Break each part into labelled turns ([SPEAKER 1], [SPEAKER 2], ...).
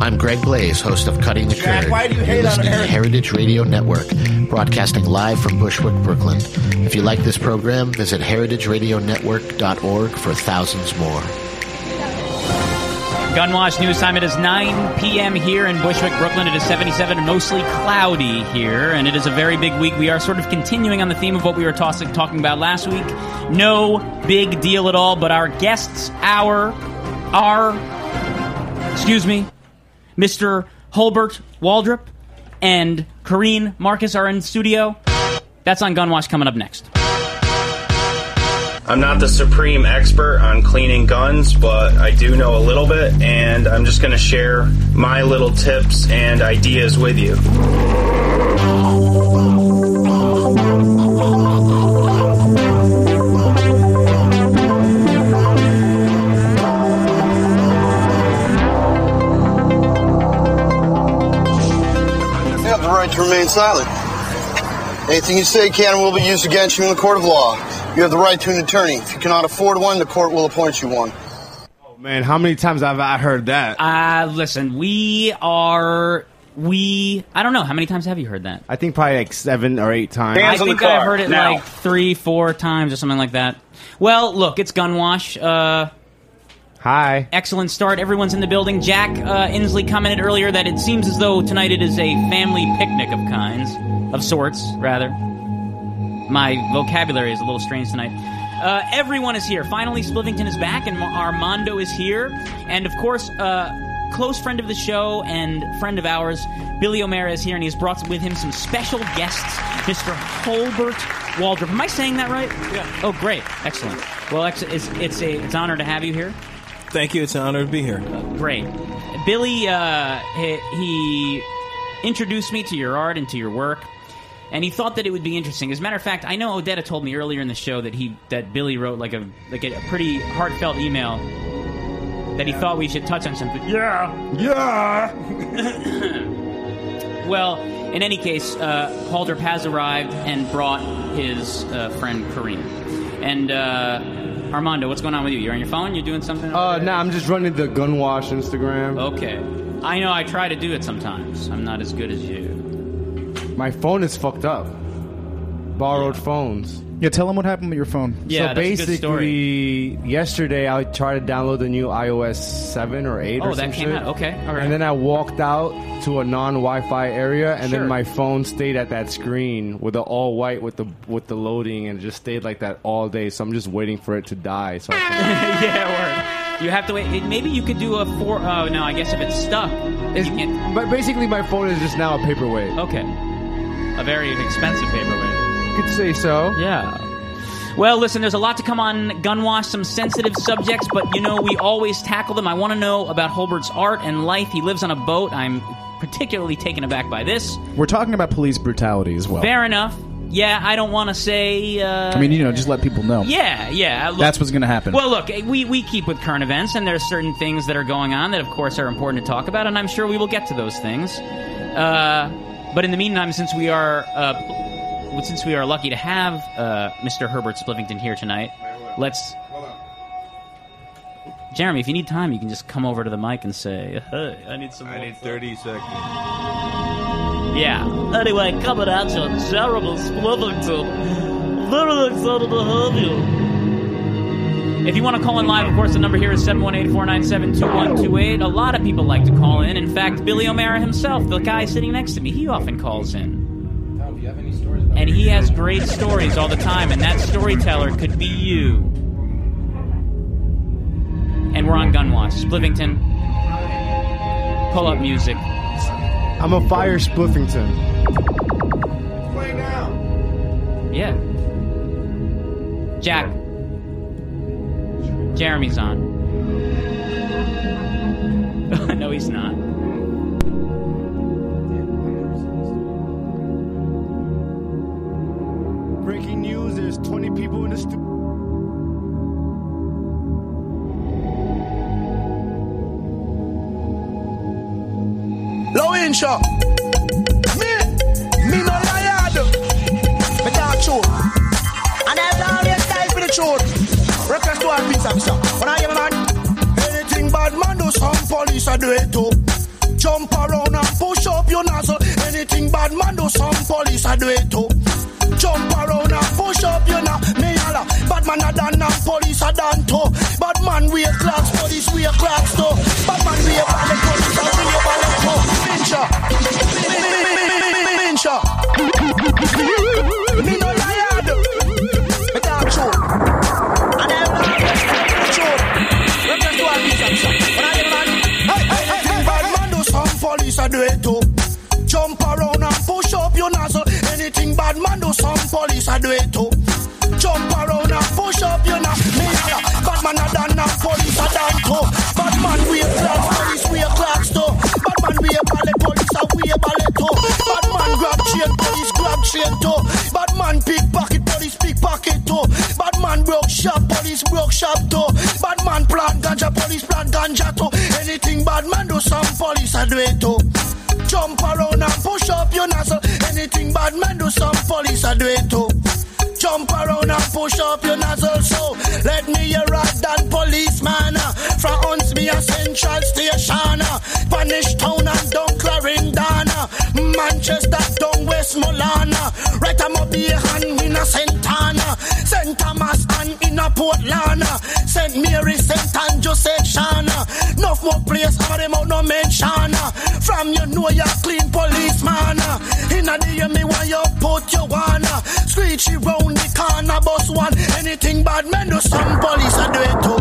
[SPEAKER 1] I'm Greg Blaze, host of Cutting the
[SPEAKER 2] Jack,
[SPEAKER 1] Curd.
[SPEAKER 2] why do you
[SPEAKER 1] You're
[SPEAKER 2] hate on
[SPEAKER 1] listening to
[SPEAKER 2] Eric?
[SPEAKER 1] Heritage Radio Network, broadcasting live from Bushwick, Brooklyn. If you like this program, visit heritageradionetwork.org for thousands more.
[SPEAKER 3] Gunwash News Time. It is 9 p.m. here in Bushwick, Brooklyn. It is 77 and mostly cloudy here, and it is a very big week. We are sort of continuing on the theme of what we were toss- talking about last week. No big deal at all, but our guests, our, our, excuse me, Mr. Holbert Waldrop and Kareen Marcus are in studio. That's on Gunwash coming up next.
[SPEAKER 4] I'm not the supreme expert on cleaning guns, but I do know a little bit, and I'm just going to share my little tips and ideas with you.
[SPEAKER 5] Right to remain silent. Anything you say can and will be used against you in the court of law. You have the right to an attorney. If you cannot afford one, the court will appoint you one.
[SPEAKER 6] Oh, man, how many times have I heard that?
[SPEAKER 3] Uh, listen, we are. We. I don't know. How many times have you heard that?
[SPEAKER 6] I think probably like seven or eight times.
[SPEAKER 3] I think I've heard it like three, four times or something like that. Well, look, it's Gunwash. Uh,
[SPEAKER 6] Hi.
[SPEAKER 3] excellent start. Everyone's in the building. Jack uh, Inslee commented earlier that it seems as though tonight it is a family picnic of kinds, of sorts, rather. My vocabulary is a little strange tonight. Uh, everyone is here. Finally, Splivington is back, and Armando is here. And of course, uh, close friend of the show and friend of ours, Billy O'Mara is here, and he has brought with him some special guests, Mr. Holbert Waldrop. Am I saying that right? Yeah. Oh, great. Excellent. Well, it's, it's, it's, a, it's an honor to have you here.
[SPEAKER 2] Thank you. It's an honor to be here.
[SPEAKER 3] Great. Billy, uh, he, he introduced me to your art and to your work, and he thought that it would be interesting. As a matter of fact, I know Odetta told me earlier in the show that he that Billy wrote like a like a pretty heartfelt email that he thought we should touch on something. Yeah, yeah. well, in any case, uh, Haldrup has arrived and brought his uh, friend Kareem. And uh, Armando, what's going on with you? You're on your phone? You're doing something?
[SPEAKER 6] Uh,
[SPEAKER 3] there?
[SPEAKER 6] nah, I'm just running the Gunwash Instagram.
[SPEAKER 3] Okay. I know I try to do it sometimes. I'm not as good as you.
[SPEAKER 6] My phone is fucked up. Borrowed phones.
[SPEAKER 7] Yeah, tell them what happened with your phone.
[SPEAKER 3] Yeah,
[SPEAKER 6] so
[SPEAKER 3] that's a good
[SPEAKER 6] basically, yesterday I tried to download the new iOS 7 or 8
[SPEAKER 3] Oh,
[SPEAKER 6] or some
[SPEAKER 3] that came
[SPEAKER 6] shit.
[SPEAKER 3] out. Okay. All right.
[SPEAKER 6] And then I walked out to a non-Wi-Fi area, and
[SPEAKER 3] Sure.
[SPEAKER 6] then my phone stayed at that screen with the all white with the with the loading, and it just stayed like that all day. So I'm just waiting for it to die. So I can,
[SPEAKER 3] yeah, word. You have to wait. Maybe you could do a four oh no, I guess if it's stuck. You can't.
[SPEAKER 6] but basically, my phone is just now a paperweight.
[SPEAKER 3] Okay. A very expensive paperweight.
[SPEAKER 6] You could say so.
[SPEAKER 3] Yeah. Well, listen, there's a lot to come on Gunwash, some sensitive subjects, but you know, we always tackle them. I want to know about Holbert's art and life. He lives on a boat. I'm particularly taken aback by this.
[SPEAKER 7] We're talking about police brutality as well.
[SPEAKER 3] Fair enough. Yeah, I don't want to say. Uh,
[SPEAKER 7] I mean, you know, just let people know.
[SPEAKER 3] Yeah, yeah. Look,
[SPEAKER 7] That's what's going to happen.
[SPEAKER 3] Well, look, we, we keep with current events, and there's certain things that are going on that, of course, are important to talk about, and I'm sure we will get to those things. Uh, but in the meantime, since we are uh, since we are lucky to have uh, Mr. Herbert Splivington here tonight, let's. Jeremy, if you need time, you can just come over to the mic and say, "Hey, I need some."
[SPEAKER 2] I need 30 seconds.
[SPEAKER 3] Yeah. Anyway, coming at you, Jeremy Splivington. Very excited to have you. If you want to call in live, of course, the number here is 718-497-2128. A lot of people like to call in. In fact, Billy O'Mara himself, the guy sitting next to me, he often calls in. And he has great stories all the time, and that storyteller could be you. And we're on Gunwash. Splivington, pull up music.
[SPEAKER 6] I'm a fire Spliffington.
[SPEAKER 2] Play now.
[SPEAKER 3] Yeah. Jack. Jeremy's on. no, he's not.
[SPEAKER 6] Breaking news: There's 20 people in the studio.
[SPEAKER 8] Low in shot. Me, me no liar. Me talk truth. And I always die for the truth. Request to our peace officer. When I hear man, anything bad man do, some police I do it too. Jump around and push up your nozzle. Anything bad man do, some police I do it too. Jump around and push up your na me holla. Bad man a done and police a done too. Bad man wear clocks, police wear clocks too. Bad man wear ballet, police a wear ballet too. Pincha, pincha. Me no liar, me talk true. And not true. Represent to all these. But I man, hey, hey, hey, hey, bad man do some police a do it too. Do it too. Jump around and push up your nozzle. Me holla, bad man a done and police a done too. Bad man wear clocks, police wear clocks too. Bad man ballet, police a ballet too. Bad man grab chain, police grab chain too. Bad man pickpocket, police pickpocket too. Bad man broke shop, police broke shop too. Bad man plant ganja, police plant ganja too. Anything bad man do, some police I do it too. Jump around and push up your nozzle. Anything bad man do, some police I do it too. Push up your nozzle. So let me hear right than policeman. uh, From Hunts me a Central Station. uh, Spanish Town and down Clarendon. uh, Manchester down Westmoreland. Right I'm up hand in a Santana. St. Thomas and in a Portland. St. Mary, St. Andrew section. Enough more place, all them out no mention. From you know you're clean policeman. uh, In a day me why you put your one. uh, Screechy round the corner, bus one. Anything bad man do, some police I do it too.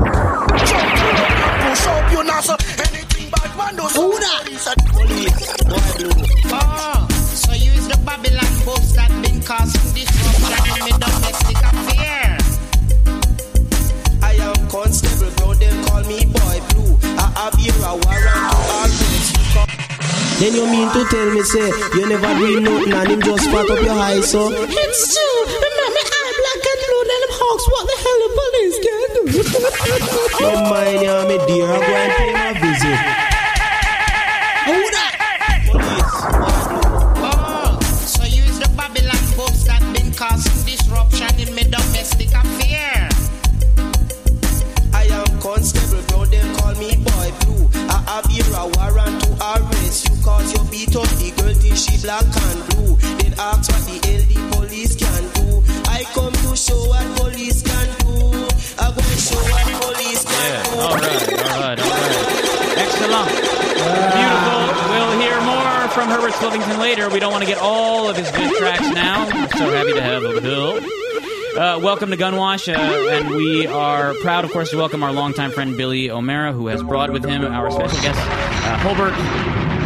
[SPEAKER 8] Jump around and push up your nozzle. Anything bad man do, some police I do
[SPEAKER 9] Oh, so use the Babylon books that been causing disruption in the domestic affair.
[SPEAKER 10] I am constable, bro. Them call me boy blue. I have here a warrant Then you mean to tell me, say, you never do nothing and him just fat up your high, so?
[SPEAKER 9] It's true. Remember, I'm black and blue, then them hawks. What the hell the police can do?
[SPEAKER 10] Don't mind ya, me dear. I'm going to pay my visit.
[SPEAKER 9] Who that? Oh, so use the Babylon books that been causing disruption in my domestic affair.
[SPEAKER 10] I am constable, bro. Them call me boy blue. I have here beat up the girl till she black and blue. Then ask what the hell the police can do. I come to show what police can do. I go to show what police can do.
[SPEAKER 3] All right, all right, all right. Excellent. Beautiful. We'll hear more from Herbert Slivington later. We don't want to get all of his good tracks now. I'm so happy to have him. Bill. Uh, welcome to Gunwash, uh, and we are proud, of course, to welcome our longtime friend Billy O'Mara, who has brought with him our special guest, uh, Holbert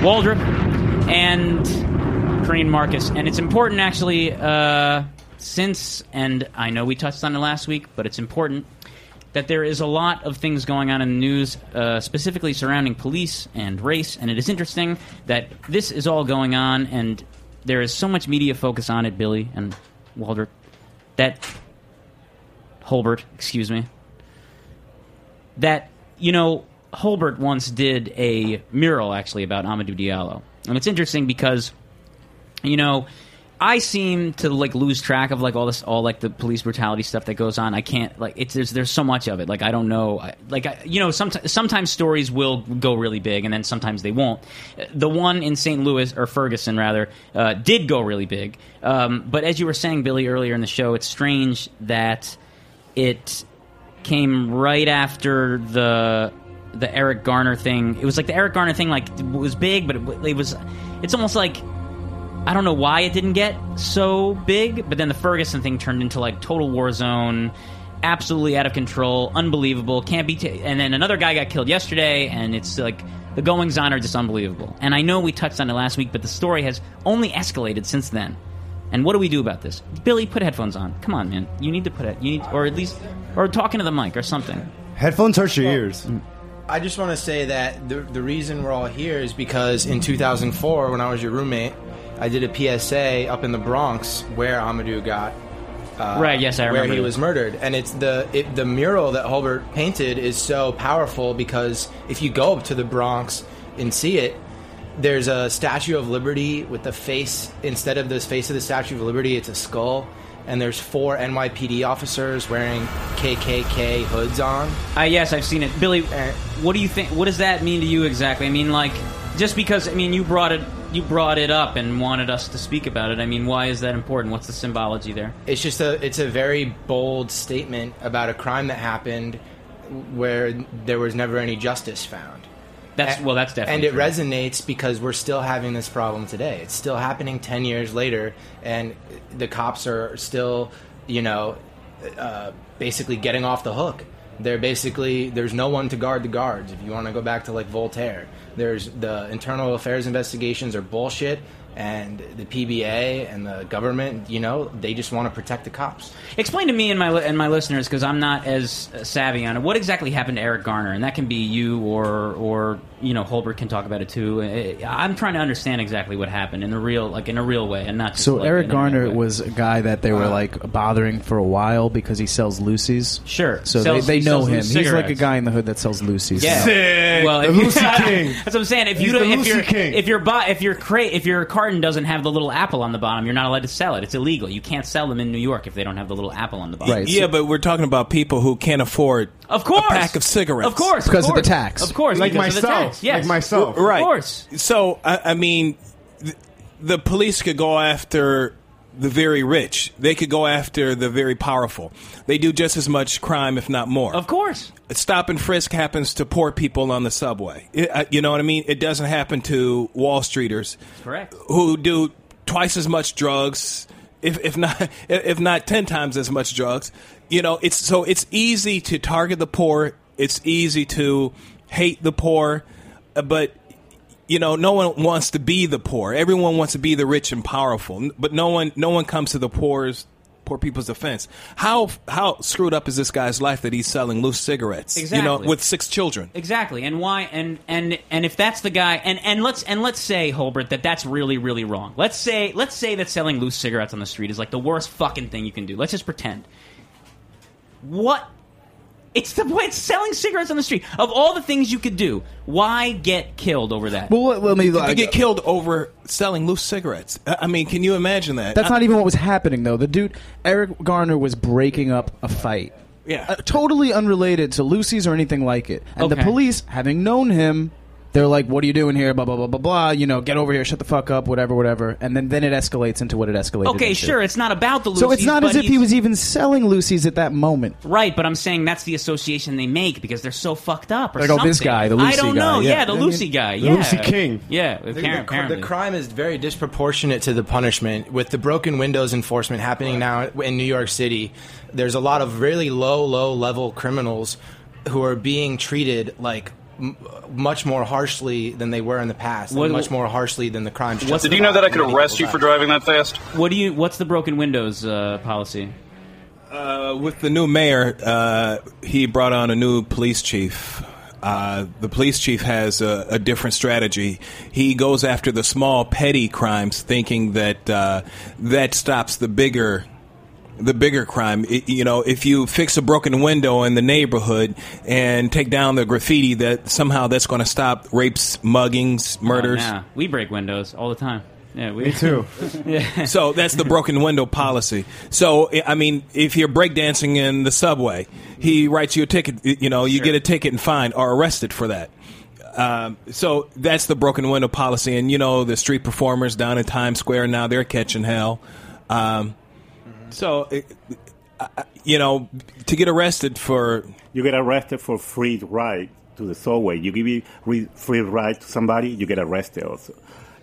[SPEAKER 3] Waldrop, and Corinne Marcus. And it's important, actually, uh, since, and I know we touched on it last week, but it's important that there is a lot of things going on in the news, uh, specifically surrounding police and race, and it is interesting that this is all going on, and there is so much media focus on it, Billy and Waldrop, that Holbert, excuse me, that you know Holbert once did a mural actually about Amadou Diallo, and it's interesting because you know I seem to like lose track of like all this, all like the police brutality stuff that goes on. I can't like it's there's there's so much of it. Like I don't know, I, like I, you know, sometimes sometimes stories will go really big, and then sometimes they won't. The one in St. Louis or Ferguson rather uh, did go really big, um, but as you were saying, Billy, earlier in the show, it's strange that it came right after the the Eric Garner thing. It was like the Eric Garner thing, like was big, but it, it was. It's almost like I don't know why it didn't get so big, but then the Ferguson thing turned into like total war zone, absolutely out of control, unbelievable, can't be. T- and then another guy got killed yesterday, and it's like the goings on are just unbelievable. And I know we touched on it last week, but the story has only escalated since then. And what do we do about this? Billy, put headphones on. Come on, man. You need to put it. You need, or at least, or talking to the mic or something.
[SPEAKER 11] Headphones hurt your ears. Mm.
[SPEAKER 12] I just want to say that the the reason we're all here is because in 2004, when I was your roommate, I did a PSA up in the Bronx where Amadou got. Uh,
[SPEAKER 3] Right, yes, I remember
[SPEAKER 12] where
[SPEAKER 3] he
[SPEAKER 12] was murdered, and it's the it, the mural that Holbert painted is so powerful because if you go up to the Bronx and see it, there's a Statue of Liberty with the face instead of the face of the Statue of Liberty, it's a skull, and there's four NYPD officers wearing KKK hoods on.
[SPEAKER 3] Uh, yes, I've seen it. Billy, what do you think? What does that mean to you exactly? I mean, like, just because I mean you brought it you brought it up and wanted us to speak about it. I mean, why is that important? What's the symbology there?
[SPEAKER 12] It's just a it's a very bold statement about a crime that happened where there was never any justice found.
[SPEAKER 3] That's well, that's definitely
[SPEAKER 12] and it
[SPEAKER 3] true.
[SPEAKER 12] resonates because we're still having this problem today. It's still happening ten years later, and the cops are still, you know, uh, basically getting off the hook. They're basically there's no one to guard the guards. If you want to go back to like Voltaire, there's the internal affairs investigations are bullshit, and the PBA and the government, you know, they just want to protect the cops.
[SPEAKER 3] Explain to me and my and my listeners because I'm not as savvy on it. What exactly happened to Eric Garner? And that can be you or or you know Holbert can talk about it too. I'm trying to understand exactly what happened in the real like in a real way and not just
[SPEAKER 7] So
[SPEAKER 3] like,
[SPEAKER 7] Eric
[SPEAKER 3] in a internet
[SPEAKER 7] Garner
[SPEAKER 3] way.
[SPEAKER 7] was a guy that they were uh-huh. like bothering for a while because he sells loosies.
[SPEAKER 3] Sure.
[SPEAKER 7] So
[SPEAKER 3] Sells-
[SPEAKER 7] they,
[SPEAKER 3] he
[SPEAKER 7] they know
[SPEAKER 3] sells
[SPEAKER 7] him.
[SPEAKER 3] loose
[SPEAKER 7] He's like a
[SPEAKER 3] cigarettes.
[SPEAKER 7] guy in the hood that sells loosies.
[SPEAKER 3] Yeah. Well,
[SPEAKER 7] The
[SPEAKER 3] if
[SPEAKER 7] Lucy King.
[SPEAKER 3] That's what I'm saying. If
[SPEAKER 7] He's
[SPEAKER 3] you don't,
[SPEAKER 7] the
[SPEAKER 3] if
[SPEAKER 7] Lucy
[SPEAKER 3] your
[SPEAKER 7] King.
[SPEAKER 3] if your bo- if your crate if your carton doesn't have the little apple on the bottom, you're not allowed to sell it. It's illegal. You can't sell them in New York if they don't have the little apple on the bottom.
[SPEAKER 2] Yeah, but we're talking about people who can't afford
[SPEAKER 3] Of course.
[SPEAKER 2] a pack of cigarettes.
[SPEAKER 3] Of course, of Because of the tax. Of course,
[SPEAKER 2] like
[SPEAKER 3] because of the
[SPEAKER 2] myself,
[SPEAKER 3] tax, yes.
[SPEAKER 2] like myself,
[SPEAKER 3] Of course.
[SPEAKER 2] So I, I mean, th- the police could go after the very rich. They could go after the very powerful. They do just as much crime, if not more.
[SPEAKER 3] Of course.
[SPEAKER 2] Stop and frisk happens to poor people on the subway. It- uh, you know what I mean? It doesn't happen to Wall Streeters
[SPEAKER 3] Correct.
[SPEAKER 2] who do twice as much drugs, if if not if not ten times as much drugs. You know, it's so it's easy to target the poor. It's easy to hate the poor, uh, but you know, no one wants to be the poor. Everyone wants to be the rich and powerful, but no one no one comes to the poor's poor people's defense. How how screwed up is this guy's life that he's selling loose cigarettes? Exactly. You know, with six children.
[SPEAKER 3] Exactly, and why? And and and if that's the guy, and and let's and let's say Holbert that that's really really wrong. Let's say let's say that selling loose cigarettes on the street is like the worst fucking thing you can do. Let's just pretend. What? It's the it's selling cigarettes on the street. Of all the things you could do, why get killed over that?
[SPEAKER 7] Well, let, let me.
[SPEAKER 2] They get killed over selling loose cigarettes. I I mean, can you imagine that?
[SPEAKER 7] That's not even what was happening, though. The dude, Eric Garner, was breaking up a fight.
[SPEAKER 2] Yeah.
[SPEAKER 7] Uh, totally unrelated to loosies or anything like it. And the police, having known him, they're like, "What are you doing here?" Blah blah blah blah blah. You know, get over here, shut the fuck up, whatever, whatever. And then then it escalates into what it escalated.
[SPEAKER 3] Okay,
[SPEAKER 7] into.
[SPEAKER 3] sure, it's not about the loosies.
[SPEAKER 7] So it's not as if he was even selling loosies at that moment.
[SPEAKER 3] Right, but I'm saying that's the association they make because they're so fucked up. Or
[SPEAKER 7] Like, oh, this guy, the Lucy I
[SPEAKER 3] don't
[SPEAKER 7] guy,
[SPEAKER 3] know.
[SPEAKER 7] yeah.
[SPEAKER 3] Yeah, the
[SPEAKER 7] I mean,
[SPEAKER 3] Lucy guy.
[SPEAKER 7] the Lucy King.
[SPEAKER 3] Yeah,
[SPEAKER 12] The, the, the crime is very disproportionate to the punishment. With the broken windows enforcement happening now in New York City, there's a lot of really low, low level criminals who are being treated like m- much more harshly than they were in the past, and
[SPEAKER 3] What-
[SPEAKER 12] much more harshly than the crimes.
[SPEAKER 3] What's-
[SPEAKER 11] Did you know that I could arrest you for driving that fast?
[SPEAKER 3] What do you? What's the broken windows uh, policy?
[SPEAKER 2] Uh, with the new mayor, uh, he brought on a new police chief. Uh, the police chief has a, a different strategy. He goes after the small, petty crimes, thinking that uh, that stops the bigger, the bigger crime. It- you know, if you fix a broken window in the neighborhood and take down the graffiti, that somehow that's going to stop rapes, muggings, murders.
[SPEAKER 3] Oh, nah. We break windows all the time. Yeah, we
[SPEAKER 2] Me too.
[SPEAKER 3] yeah.
[SPEAKER 2] So that's the broken window policy. So I mean, if you're breakdancing in the subway, he writes you a ticket. You know, you get a ticket and fined or arrested for that. Um, so that's the broken window policy. And you know, the street performers down in Times Square now they're catching hell. Um, so. It, I- you know, to get arrested for
[SPEAKER 13] You get arrested for free ride to the subway. You give you re- free ride to somebody, you get arrested also.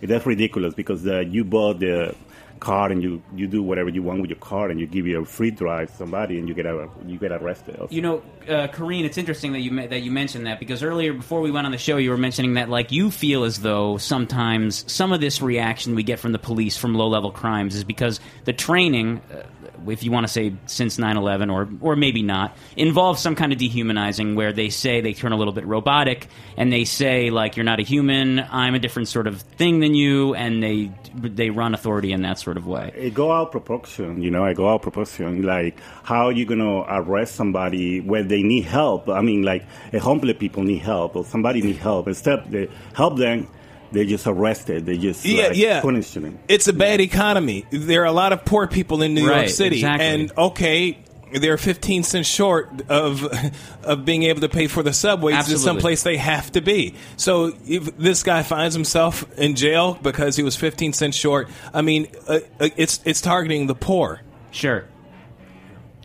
[SPEAKER 13] That's ridiculous because uh, you bought the car and you, you do whatever you want with your car and you give you a free drive to somebody and you get a, you get arrested. Also.
[SPEAKER 3] You know, uh, Kareen, it's interesting that you me- that you mentioned that because earlier, before we went on the show, you were mentioning that like you feel as though sometimes some of this reaction we get from the police from low level crimes is because the training, uh, if you want to say since 9-11 or or maybe not, involves some kind of dehumanizing where they say they turn a little bit robotic and they say like you're not a human, I'm a different sort of thing than you, and they they run authority in that sort of way.
[SPEAKER 13] It go out proportion, you know. I go out proportion. Like, how are you gonna arrest somebody when they need help? I mean, like, a homeless people need help or somebody need help. Instead, they help them, they just arrested. They just
[SPEAKER 2] Yeah,
[SPEAKER 13] like,
[SPEAKER 2] yeah.
[SPEAKER 13] punish them.
[SPEAKER 2] It's a bad economy. There are a lot of poor people in New York City,
[SPEAKER 3] exactly.
[SPEAKER 2] and okay, they're 15 cents short of of being able to pay for the subway to
[SPEAKER 3] Absolutely.
[SPEAKER 2] someplace they have to be. So if this guy finds himself in jail because he was 15 cents short, I mean, uh, uh, it's it's targeting the poor.
[SPEAKER 3] Sure.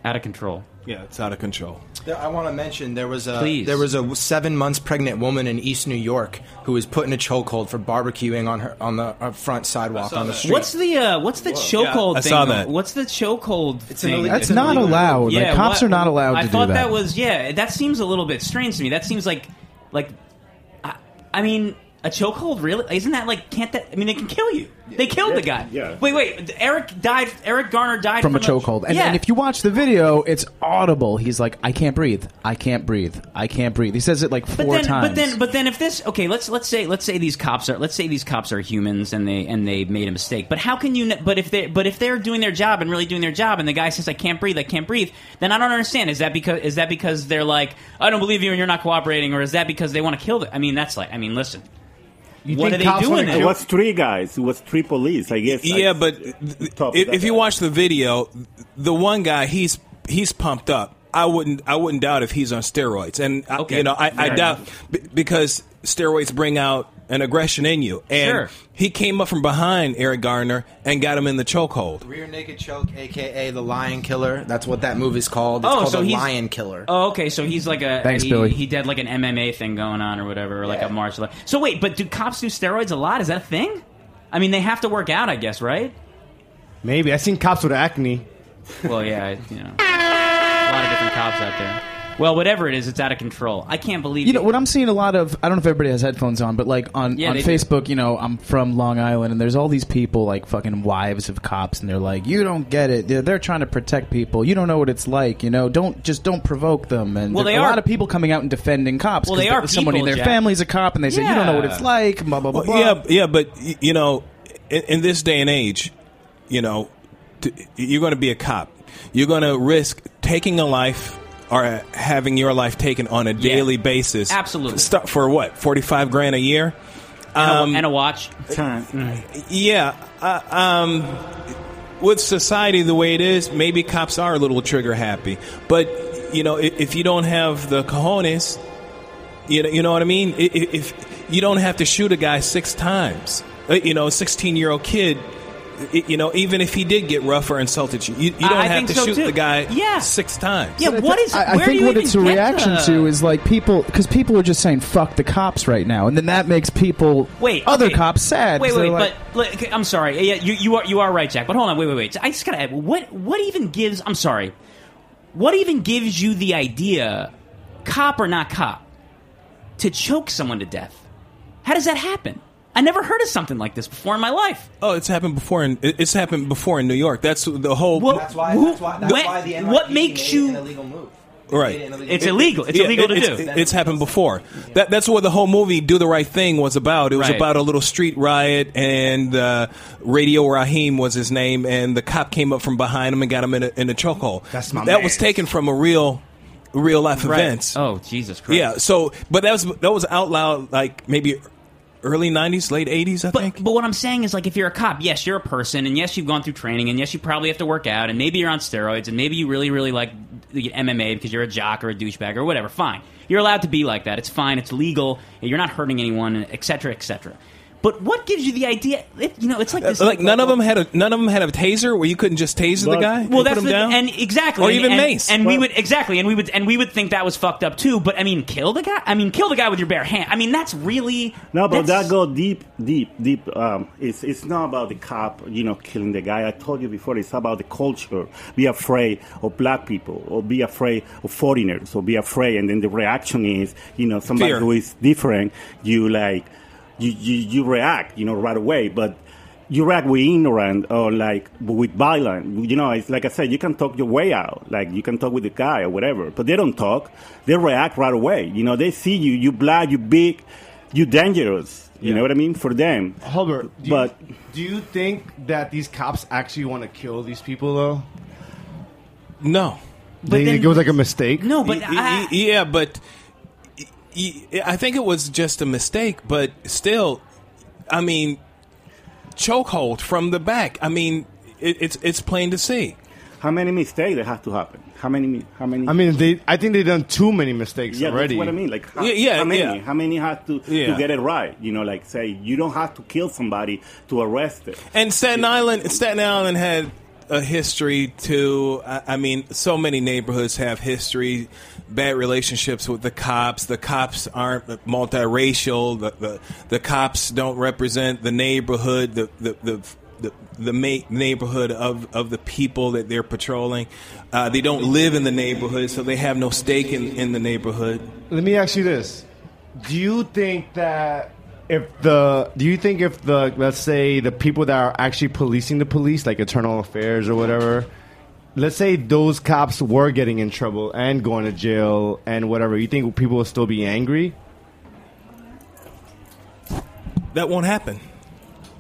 [SPEAKER 3] Out of control.
[SPEAKER 2] Yeah, it's out of control.
[SPEAKER 12] There, I want to mention there was a
[SPEAKER 3] Please.
[SPEAKER 12] there was a seven months pregnant woman in East New York who was put in a chokehold for barbecuing on her on the uh, front sidewalk on the street.
[SPEAKER 3] What's the uh, what's the chokehold
[SPEAKER 12] Yeah, I
[SPEAKER 3] thing?
[SPEAKER 12] saw that.
[SPEAKER 3] What's the chokehold thing?
[SPEAKER 12] ille-
[SPEAKER 7] That's not allowed. Like, cops
[SPEAKER 3] what-
[SPEAKER 7] are not allowed
[SPEAKER 3] I
[SPEAKER 7] to do that.
[SPEAKER 3] I thought
[SPEAKER 7] that.
[SPEAKER 3] was yeah. That seems a little bit strange to me. That seems like like I, I mean a chokehold really isn't that like can't that I mean they can kill you. They killed the guy.
[SPEAKER 13] yeah.
[SPEAKER 3] Wait wait. Eric died. Eric Garner died
[SPEAKER 7] from a chokehold. And,
[SPEAKER 3] yeah.
[SPEAKER 7] and if you watch the video, it's audible. He's like, "I can't breathe. I can't breathe. I can't breathe." He says it like
[SPEAKER 3] But
[SPEAKER 7] four
[SPEAKER 3] then,
[SPEAKER 7] times.
[SPEAKER 3] but then, but then, if this okay, let's let's say let's say these cops are let's say these cops are humans and they and they made a mistake. But how can you? kn- But if they but if they're doing their job and really doing their job, and the guy says I can't breathe, I can't breathe, then I don't understand. Is that because is that because they're like I don't believe you and you're not cooperating, or is that because they want to kill the? I mean, that's like I mean, listen. What are they doing
[SPEAKER 13] It was three guys. It was three police. I guess.
[SPEAKER 2] Yeah,
[SPEAKER 13] like,
[SPEAKER 2] but if, if you watch the video, the one guy he's he's pumped up. I wouldn't I wouldn't doubt if he's on steroids, and I,
[SPEAKER 3] Okay,
[SPEAKER 2] you know I, I doubt b- because steroids bring out an aggression in you, and
[SPEAKER 3] Sure.
[SPEAKER 2] he came up from behind Eric Garner and got him in the chokehold.
[SPEAKER 12] Rear naked choke, aka the Lion Killer. That's what that movie's called. It's
[SPEAKER 3] Oh,
[SPEAKER 12] called
[SPEAKER 3] so
[SPEAKER 12] the
[SPEAKER 3] he's-
[SPEAKER 12] Lion Killer.
[SPEAKER 3] Oh, okay. So he's like a
[SPEAKER 12] Thanks,
[SPEAKER 3] he,
[SPEAKER 12] Billy.
[SPEAKER 3] He did like an MMA thing going on or whatever, or like a martial. art. So wait, but do cops do steroids a lot? Is that a thing? I mean, they have to work out, I guess, right?
[SPEAKER 6] Maybe I seen cops with acne.
[SPEAKER 3] Well, yeah, I- you know, a lot of different cops out there. Well, whatever it is, it's out of control. I can't believe
[SPEAKER 7] You know what I'm seeing a lot of. I don't know if everybody has headphones on, but like on
[SPEAKER 3] Yeah,
[SPEAKER 7] on
[SPEAKER 3] they do.
[SPEAKER 7] Facebook, you know, I'm from Long Island, and there's all these people like fucking wives of cops, and they're like, "You don't get it. They're, they're trying to protect people. You don't know what it's like. You know, don't just don't provoke them." And
[SPEAKER 3] Well,
[SPEAKER 7] there-
[SPEAKER 3] they
[SPEAKER 7] a
[SPEAKER 3] are-
[SPEAKER 7] lot of people coming out and defending cops.
[SPEAKER 3] Well, they are
[SPEAKER 7] Someone in
[SPEAKER 3] people,
[SPEAKER 7] their
[SPEAKER 3] Jack.
[SPEAKER 7] family's a cop, and they say, "You don't know what
[SPEAKER 3] Yeah.
[SPEAKER 7] it's like." Blah blah blah. blah.
[SPEAKER 2] Yeah, yeah, but y- you know, in, in this day and age, you know, t- you're going to be a cop. You're going to risk taking a life or having your life taken on a daily basis.
[SPEAKER 3] Absolutely.
[SPEAKER 2] Start for what? Forty five grand a year.
[SPEAKER 3] And, a, and a watch.
[SPEAKER 2] time Yeah. Uh, um, with society the way it is, maybe cops are a little trigger happy. But you know, if, if you don't have the cojones, you know, you know what I mean. I- i- If you don't have to shoot a guy six times, uh, you know, a sixteen year old kid. I- You know, even if he did get rough or insulted you, you, you don't
[SPEAKER 3] I
[SPEAKER 2] have to
[SPEAKER 3] so,
[SPEAKER 2] shoot
[SPEAKER 3] too.
[SPEAKER 2] the guy
[SPEAKER 3] Yeah.
[SPEAKER 2] six times.
[SPEAKER 3] Yeah, what is?
[SPEAKER 7] I, I think what it's a reaction
[SPEAKER 3] the-
[SPEAKER 7] to is like people because people are just saying "fuck the cops" right now, and then that makes people
[SPEAKER 3] Wait,
[SPEAKER 7] other
[SPEAKER 3] okay.
[SPEAKER 7] cops sad.
[SPEAKER 3] Wait, wait,
[SPEAKER 7] like,
[SPEAKER 3] but look, okay, I'm sorry. Yeah, you, you are you are right, Jack. But hold on, wait, wait, wait. I just gotta add, what what even gives? I'm sorry. What even gives you the idea, cop or not cop, to choke someone to death? How does that happen? I never heard of something like this before in my life.
[SPEAKER 2] Oh, it's happened before. In, it's happened before in New York. That's the whole.
[SPEAKER 12] that's why. That's why. That's
[SPEAKER 3] when-
[SPEAKER 12] why the NYPD
[SPEAKER 3] what makes
[SPEAKER 12] made
[SPEAKER 3] you-
[SPEAKER 12] an illegal move.
[SPEAKER 2] Right.
[SPEAKER 3] It's illegal. It's illegal to
[SPEAKER 2] it's,
[SPEAKER 3] do.
[SPEAKER 2] It's happened before. That, that's what the whole movie "Do the Right Thing" was about. It was
[SPEAKER 3] Right.
[SPEAKER 2] about a little street riot, and uh, Radio Raheem was his name, and the cop came up from behind him and got him in a, in a chokehold.
[SPEAKER 12] That's my
[SPEAKER 2] That
[SPEAKER 12] man.
[SPEAKER 2] was taken from a real, real life
[SPEAKER 3] Right.
[SPEAKER 2] events.
[SPEAKER 3] Oh Jesus Christ!
[SPEAKER 2] Yeah. So, but that was that was out loud like maybe early '90s, late '80s, I think.
[SPEAKER 3] But what I'm saying is, like, if you're a cop, yes, you're a person, and yes, you've gone through training, and yes, you probably have to work out, and maybe you're on steroids, and maybe you really, really like MMA because you're a jock or a douchebag or whatever. Fine, you're allowed to be like that. It's fine. It's legal. You're not hurting anyone, etc., etc. But what gives you the idea? It, you know, it's like this.
[SPEAKER 2] like none of them had a none of them had a taser where you couldn't just taser the guy.
[SPEAKER 3] Well, that's
[SPEAKER 2] put him
[SPEAKER 3] the,
[SPEAKER 2] down,
[SPEAKER 3] and exactly,
[SPEAKER 2] or
[SPEAKER 3] and,
[SPEAKER 2] even
[SPEAKER 3] and,
[SPEAKER 2] mace.
[SPEAKER 3] and we would exactly, and we would, and we would think that was fucked up too. But I mean, kill the guy. I mean, kill the guy with your bare hand. I mean, that's really
[SPEAKER 13] No, but that go deep, deep, deep. Um, it's it's not about the cop, you know, killing the guy. I told you before. It's about the culture. Be afraid of black people, or be afraid of foreigners, or be afraid, and then the reaction is, you know, somebody
[SPEAKER 2] Fear.
[SPEAKER 13] who is different. You like, you you, you react, you know, right away, but. You react with ignorant or like with violence. You know, it's like I said, you can talk your way out. Like you can talk with the guy or whatever, but they don't talk. They react right away. You know, they see you, you black, you big, you dangerous. You know what I mean? For them.
[SPEAKER 6] Hubbard, do
[SPEAKER 13] But-
[SPEAKER 6] you, do you think that these cops actually want to kill these people though?
[SPEAKER 2] no.
[SPEAKER 6] They think it was like a mistake.
[SPEAKER 3] no, but
[SPEAKER 2] Y- y- yeah, but y- y- I think it was just a mistake. But still, I mean, chokehold from the back. I mean, it, it's it's plain to see.
[SPEAKER 13] How many mistakes they have to happen? how many? How many?
[SPEAKER 6] I mean, they. I think they've done too many mistakes
[SPEAKER 13] yeah,
[SPEAKER 6] already.
[SPEAKER 13] that's what I mean. Like, how,
[SPEAKER 2] Yeah, yeah,
[SPEAKER 13] how many?
[SPEAKER 2] yeah.
[SPEAKER 13] How many have to
[SPEAKER 2] Yeah.
[SPEAKER 13] to get it right? You know, like say you don't have to kill somebody to arrest it.
[SPEAKER 2] And Staten Island, Staten Island had a history to. I, I mean, so many neighborhoods have history, bad relationships with the cops. The cops aren't multiracial. The the, the cops don't represent the neighborhood. The the the the, neighborhood of, of the people that they're patrolling. Uh, they don't live in the neighborhood, so they have no stake in, in the neighborhood.
[SPEAKER 6] Let me ask you this: Do you think that if the do you think if the let's say the people that are actually policing the police, like internal affairs or whatever, let's say those cops were getting in trouble and going to jail and whatever, you think people will still be angry?
[SPEAKER 2] That won't happen.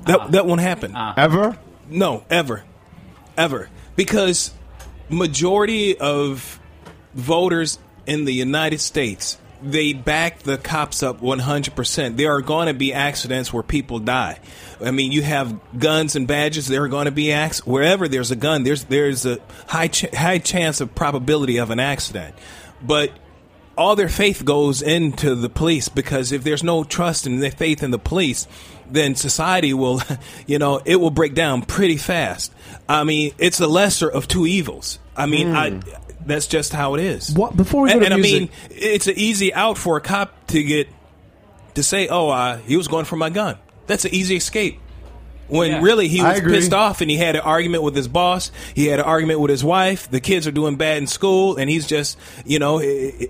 [SPEAKER 2] That ah. that won't happen. Ah.
[SPEAKER 6] Ever?
[SPEAKER 2] No, ever, ever, because majority of voters in the United States they back the cops up 100%. There are going to be accidents where people die. I mean, you have guns and badges. There are going to be acts wherever there's a gun. There's there's a high ch- high chance of probability of an accident, but all their faith goes into the police because if there's no trust and faith in the police, then society will, you know, it will break down pretty fast. I mean, it's the lesser of two evils. I mean, I, hmm. That's just how it is.
[SPEAKER 7] What before we go
[SPEAKER 2] and,
[SPEAKER 7] to
[SPEAKER 2] and
[SPEAKER 7] music?
[SPEAKER 2] I mean, it's an easy out for a cop to get to say, "Oh, uh, he was going for my gun." That's an easy escape. When
[SPEAKER 6] Yeah.
[SPEAKER 2] really he was pissed off and he had an argument with his boss, he had an argument with his wife. The kids are doing bad in school, and he's just, you know, i- i-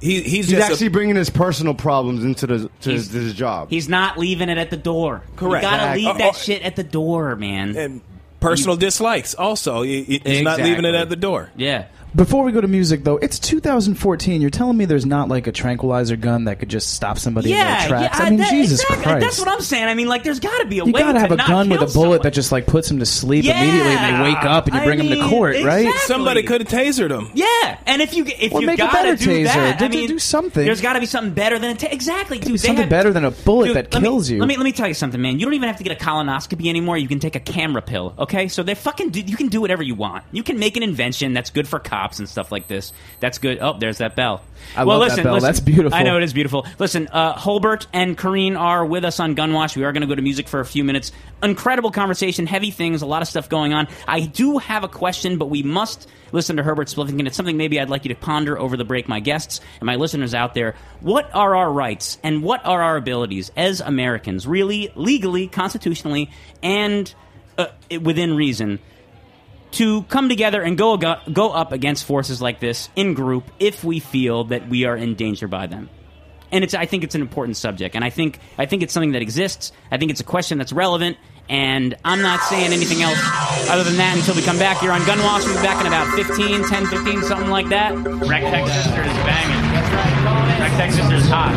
[SPEAKER 2] he he's,
[SPEAKER 6] He's
[SPEAKER 2] just a-
[SPEAKER 6] actually bringing his personal problems into the to his, his job.
[SPEAKER 3] He's not leaving it at the door.
[SPEAKER 2] Correct.
[SPEAKER 3] You gotta
[SPEAKER 2] Exactly.
[SPEAKER 3] leave that
[SPEAKER 2] oh.
[SPEAKER 3] shit at the door, man.
[SPEAKER 2] and personal dislikes. Also, He- he- he's not leaving it at the door.
[SPEAKER 3] Yeah.
[SPEAKER 7] Before we go to music, though, it's 2014. You're telling me there's not like a tranquilizer gun that could just stop somebody in
[SPEAKER 3] Yeah,
[SPEAKER 7] their tracks?
[SPEAKER 3] yeah,
[SPEAKER 7] I uh, mean,
[SPEAKER 3] that-
[SPEAKER 7] Jesus
[SPEAKER 3] exactly.
[SPEAKER 7] Christ!
[SPEAKER 3] That's what I'm saying. I mean, like, there's got to be a
[SPEAKER 7] you
[SPEAKER 3] way
[SPEAKER 7] gotta
[SPEAKER 3] to
[SPEAKER 7] have a
[SPEAKER 3] not
[SPEAKER 7] gun with a
[SPEAKER 3] kill
[SPEAKER 7] bullet that just like puts him to sleep
[SPEAKER 3] Yeah.
[SPEAKER 7] immediately, and they wake up and you
[SPEAKER 3] I
[SPEAKER 7] bring him to
[SPEAKER 3] mean,
[SPEAKER 7] court, right?
[SPEAKER 3] exactly.
[SPEAKER 2] Somebody could have tasered him.
[SPEAKER 3] Yeah, and if you if
[SPEAKER 7] Or
[SPEAKER 3] you
[SPEAKER 7] make a
[SPEAKER 3] gotta
[SPEAKER 7] better
[SPEAKER 3] do
[SPEAKER 7] taser.
[SPEAKER 3] that,
[SPEAKER 7] Do-
[SPEAKER 3] I
[SPEAKER 7] do-
[SPEAKER 3] mean,
[SPEAKER 7] do something.
[SPEAKER 3] There's got to be something better than a ta- exactly, dude. they
[SPEAKER 7] something
[SPEAKER 3] have-
[SPEAKER 7] better than a bullet
[SPEAKER 3] Dude,
[SPEAKER 7] that
[SPEAKER 3] let me-
[SPEAKER 7] kills you.
[SPEAKER 3] Let me let me tell you something, man. You don't even have to get a colonoscopy anymore. You can take a camera pill. Okay, so they fucking do, you can do whatever you want. You can make an invention that's good for cops and stuff like this. That's good. Oh, there's that bell.
[SPEAKER 7] I
[SPEAKER 3] well,
[SPEAKER 7] love that
[SPEAKER 3] listen,
[SPEAKER 7] bell.
[SPEAKER 3] listen.
[SPEAKER 7] That's beautiful.
[SPEAKER 3] I know it is beautiful. Listen, uh, Holbert and Kareen are with us on Gunwash. We are going to go to music for a few minutes. Incredible conversation, heavy things, a lot of stuff going on. I do have a question, but we must listen to Herbert Spliffington. It's something maybe I'd like you to ponder over the break, my guests and my listeners out there. What are our rights and what are our abilities as Americans, really, legally, constitutionally, and uh, within reason? To come together and go go up against forces like this in group if we feel that we are in danger by them. And it's I think it's an important subject and I think I think it's something that exists. I think it's a question that's relevant and I'm not saying anything else other than that until we come back here on Gunwash. We'll be back in about 15, 10, 15, something like that. Rec Tech Sister is banging. That's right. Rec Tech Sister is hot.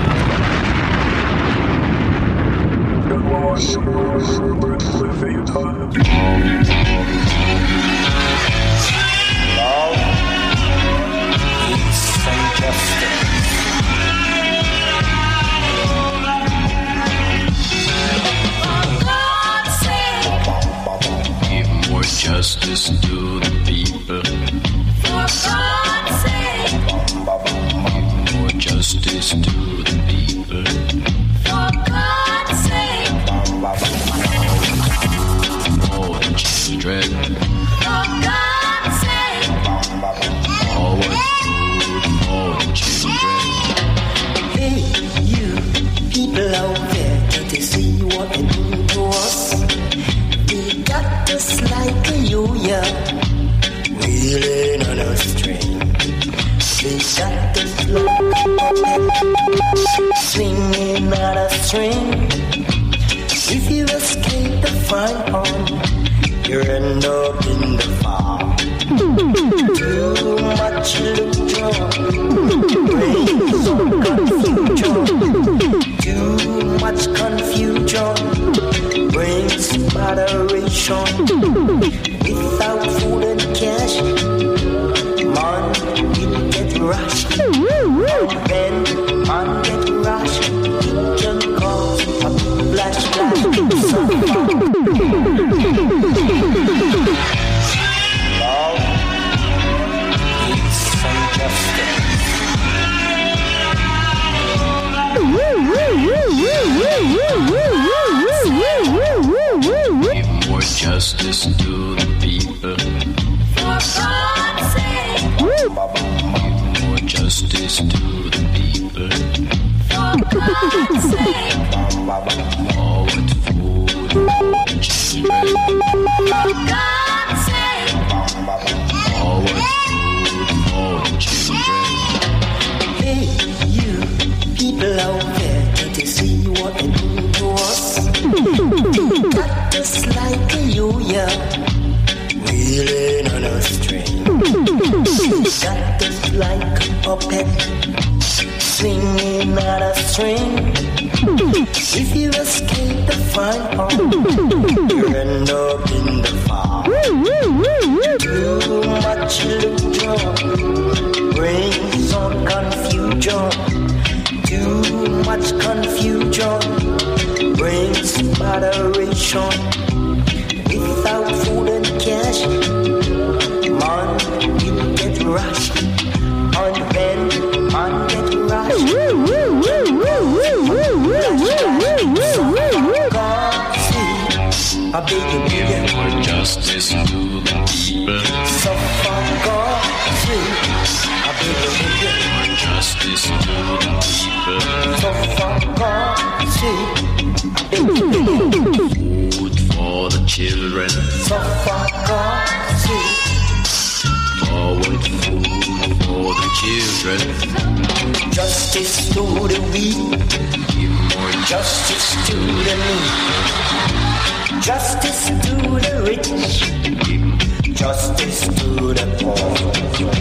[SPEAKER 14] rush. children. Justice to the
[SPEAKER 10] weak. Justice to the meek. Justice to the rich. Justice to the poor.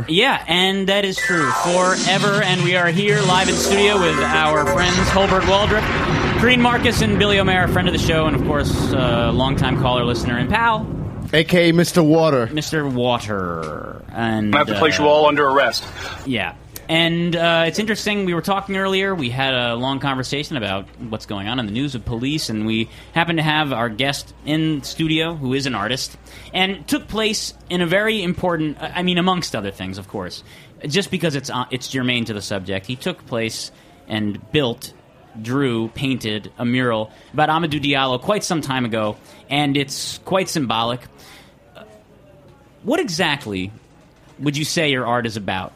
[SPEAKER 6] Forever.
[SPEAKER 3] Yeah, and that is true. Forever. And we are here live in studio with our friends Holbert Waldrop, Green Marcus, and Billy O'Mara, friend of the show, and of course, uh, longtime caller, listener, and pal,
[SPEAKER 6] AKA Mr. Water.
[SPEAKER 3] Mr. Water. And
[SPEAKER 11] I have to place
[SPEAKER 3] uh,
[SPEAKER 11] you all under arrest.
[SPEAKER 3] Yeah. And uh, it's interesting. We were talking earlier. We had a long conversation about what's going on in the news of police, and we happened to have our guest in studio, who is an artist, and took place in a very important. I mean, amongst other things, of course, just because it's uh, it's germane to the subject. He took place and built, drew, painted a mural about Amadou Diallo quite some time ago, and it's quite symbolic. What exactly would you say your art is about?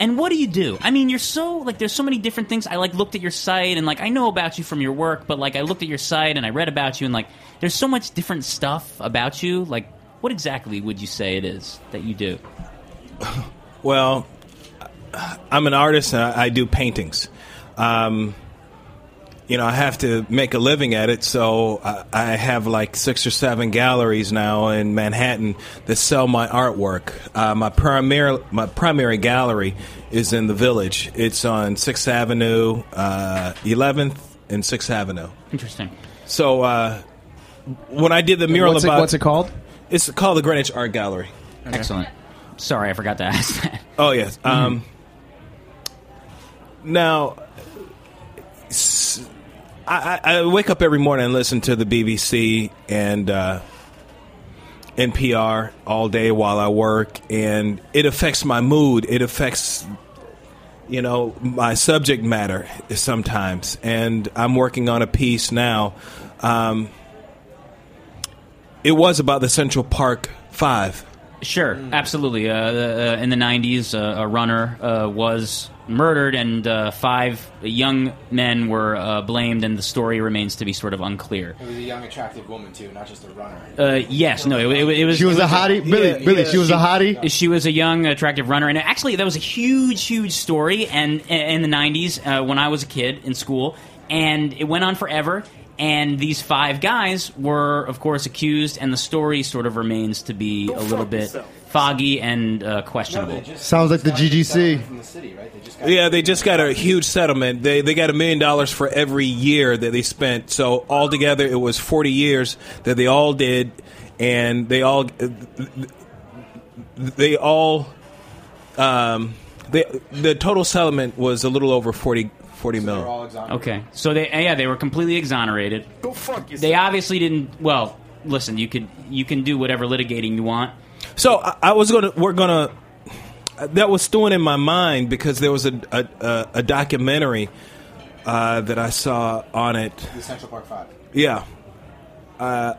[SPEAKER 3] And what do you do? I mean, you're so like there's so many different things. I like looked at your site and like I know about you from your work, but like I looked at your site and I read about you and like there's so much different stuff about you. Like what exactly would you say it is that you do?
[SPEAKER 2] Well, I'm an artist and I, do paintings. Um, you know, I have to make a living at it, so I, I have like six or seven galleries now in Manhattan that sell my artwork. Uh, my primary my primary gallery is in the Village. It's on Sixth Avenue, uh, 11th and Sixth Avenue.
[SPEAKER 3] Interesting.
[SPEAKER 2] So uh, when I did the mural
[SPEAKER 7] What's it-
[SPEAKER 2] about
[SPEAKER 7] what's it called?
[SPEAKER 2] It's called the Greenwich Art Gallery.
[SPEAKER 3] Excellent. Sorry, I forgot to ask that.
[SPEAKER 2] Oh yes. Um, Now, s- I, I- wake up every morning and listen to the BBC and uh, NPR all day while I work, and it affects my mood. It affects, you know, my subject matter sometimes. And I'm working on a piece now. Um, it was about the Central Park Five.
[SPEAKER 3] Sure, absolutely. Uh, uh, in the '90s, uh, a runner uh, was murdered, and uh, five young men were uh, blamed, and the story remains to be sort of unclear.
[SPEAKER 12] It was a young, attractive woman too, not just a runner.
[SPEAKER 3] Uh, yes, no, it, it, it was.
[SPEAKER 6] She was
[SPEAKER 3] it
[SPEAKER 6] a hottie? Billy, Billy, she was a hottie?
[SPEAKER 3] She was a young, attractive runner, and actually, that was a huge, huge story. And in the '90s, uh, when I was a kid in school, and it went on forever. And these five guys were, of course, accused, and the story sort of remains to be a little bit foggy and uh, questionable.
[SPEAKER 6] Sounds like the GGC.
[SPEAKER 2] Yeah, they just got a huge settlement. They they got a million dollars for every year that they spent. So altogether, it was forty years that they all did, and they all they all um, they, the total settlement was a little over 40, 40 mil.
[SPEAKER 3] Okay, so they yeah they were completely exonerated.
[SPEAKER 8] Go fuck yourself.
[SPEAKER 3] They obviously didn't. Well, listen, you could you can do whatever litigating you want.
[SPEAKER 2] So I, I was gonna we're gonna that was stewing in my mind because there was a a, a, a documentary uh, that I saw on it.
[SPEAKER 12] The Central Park Five.
[SPEAKER 2] Yeah. Uh,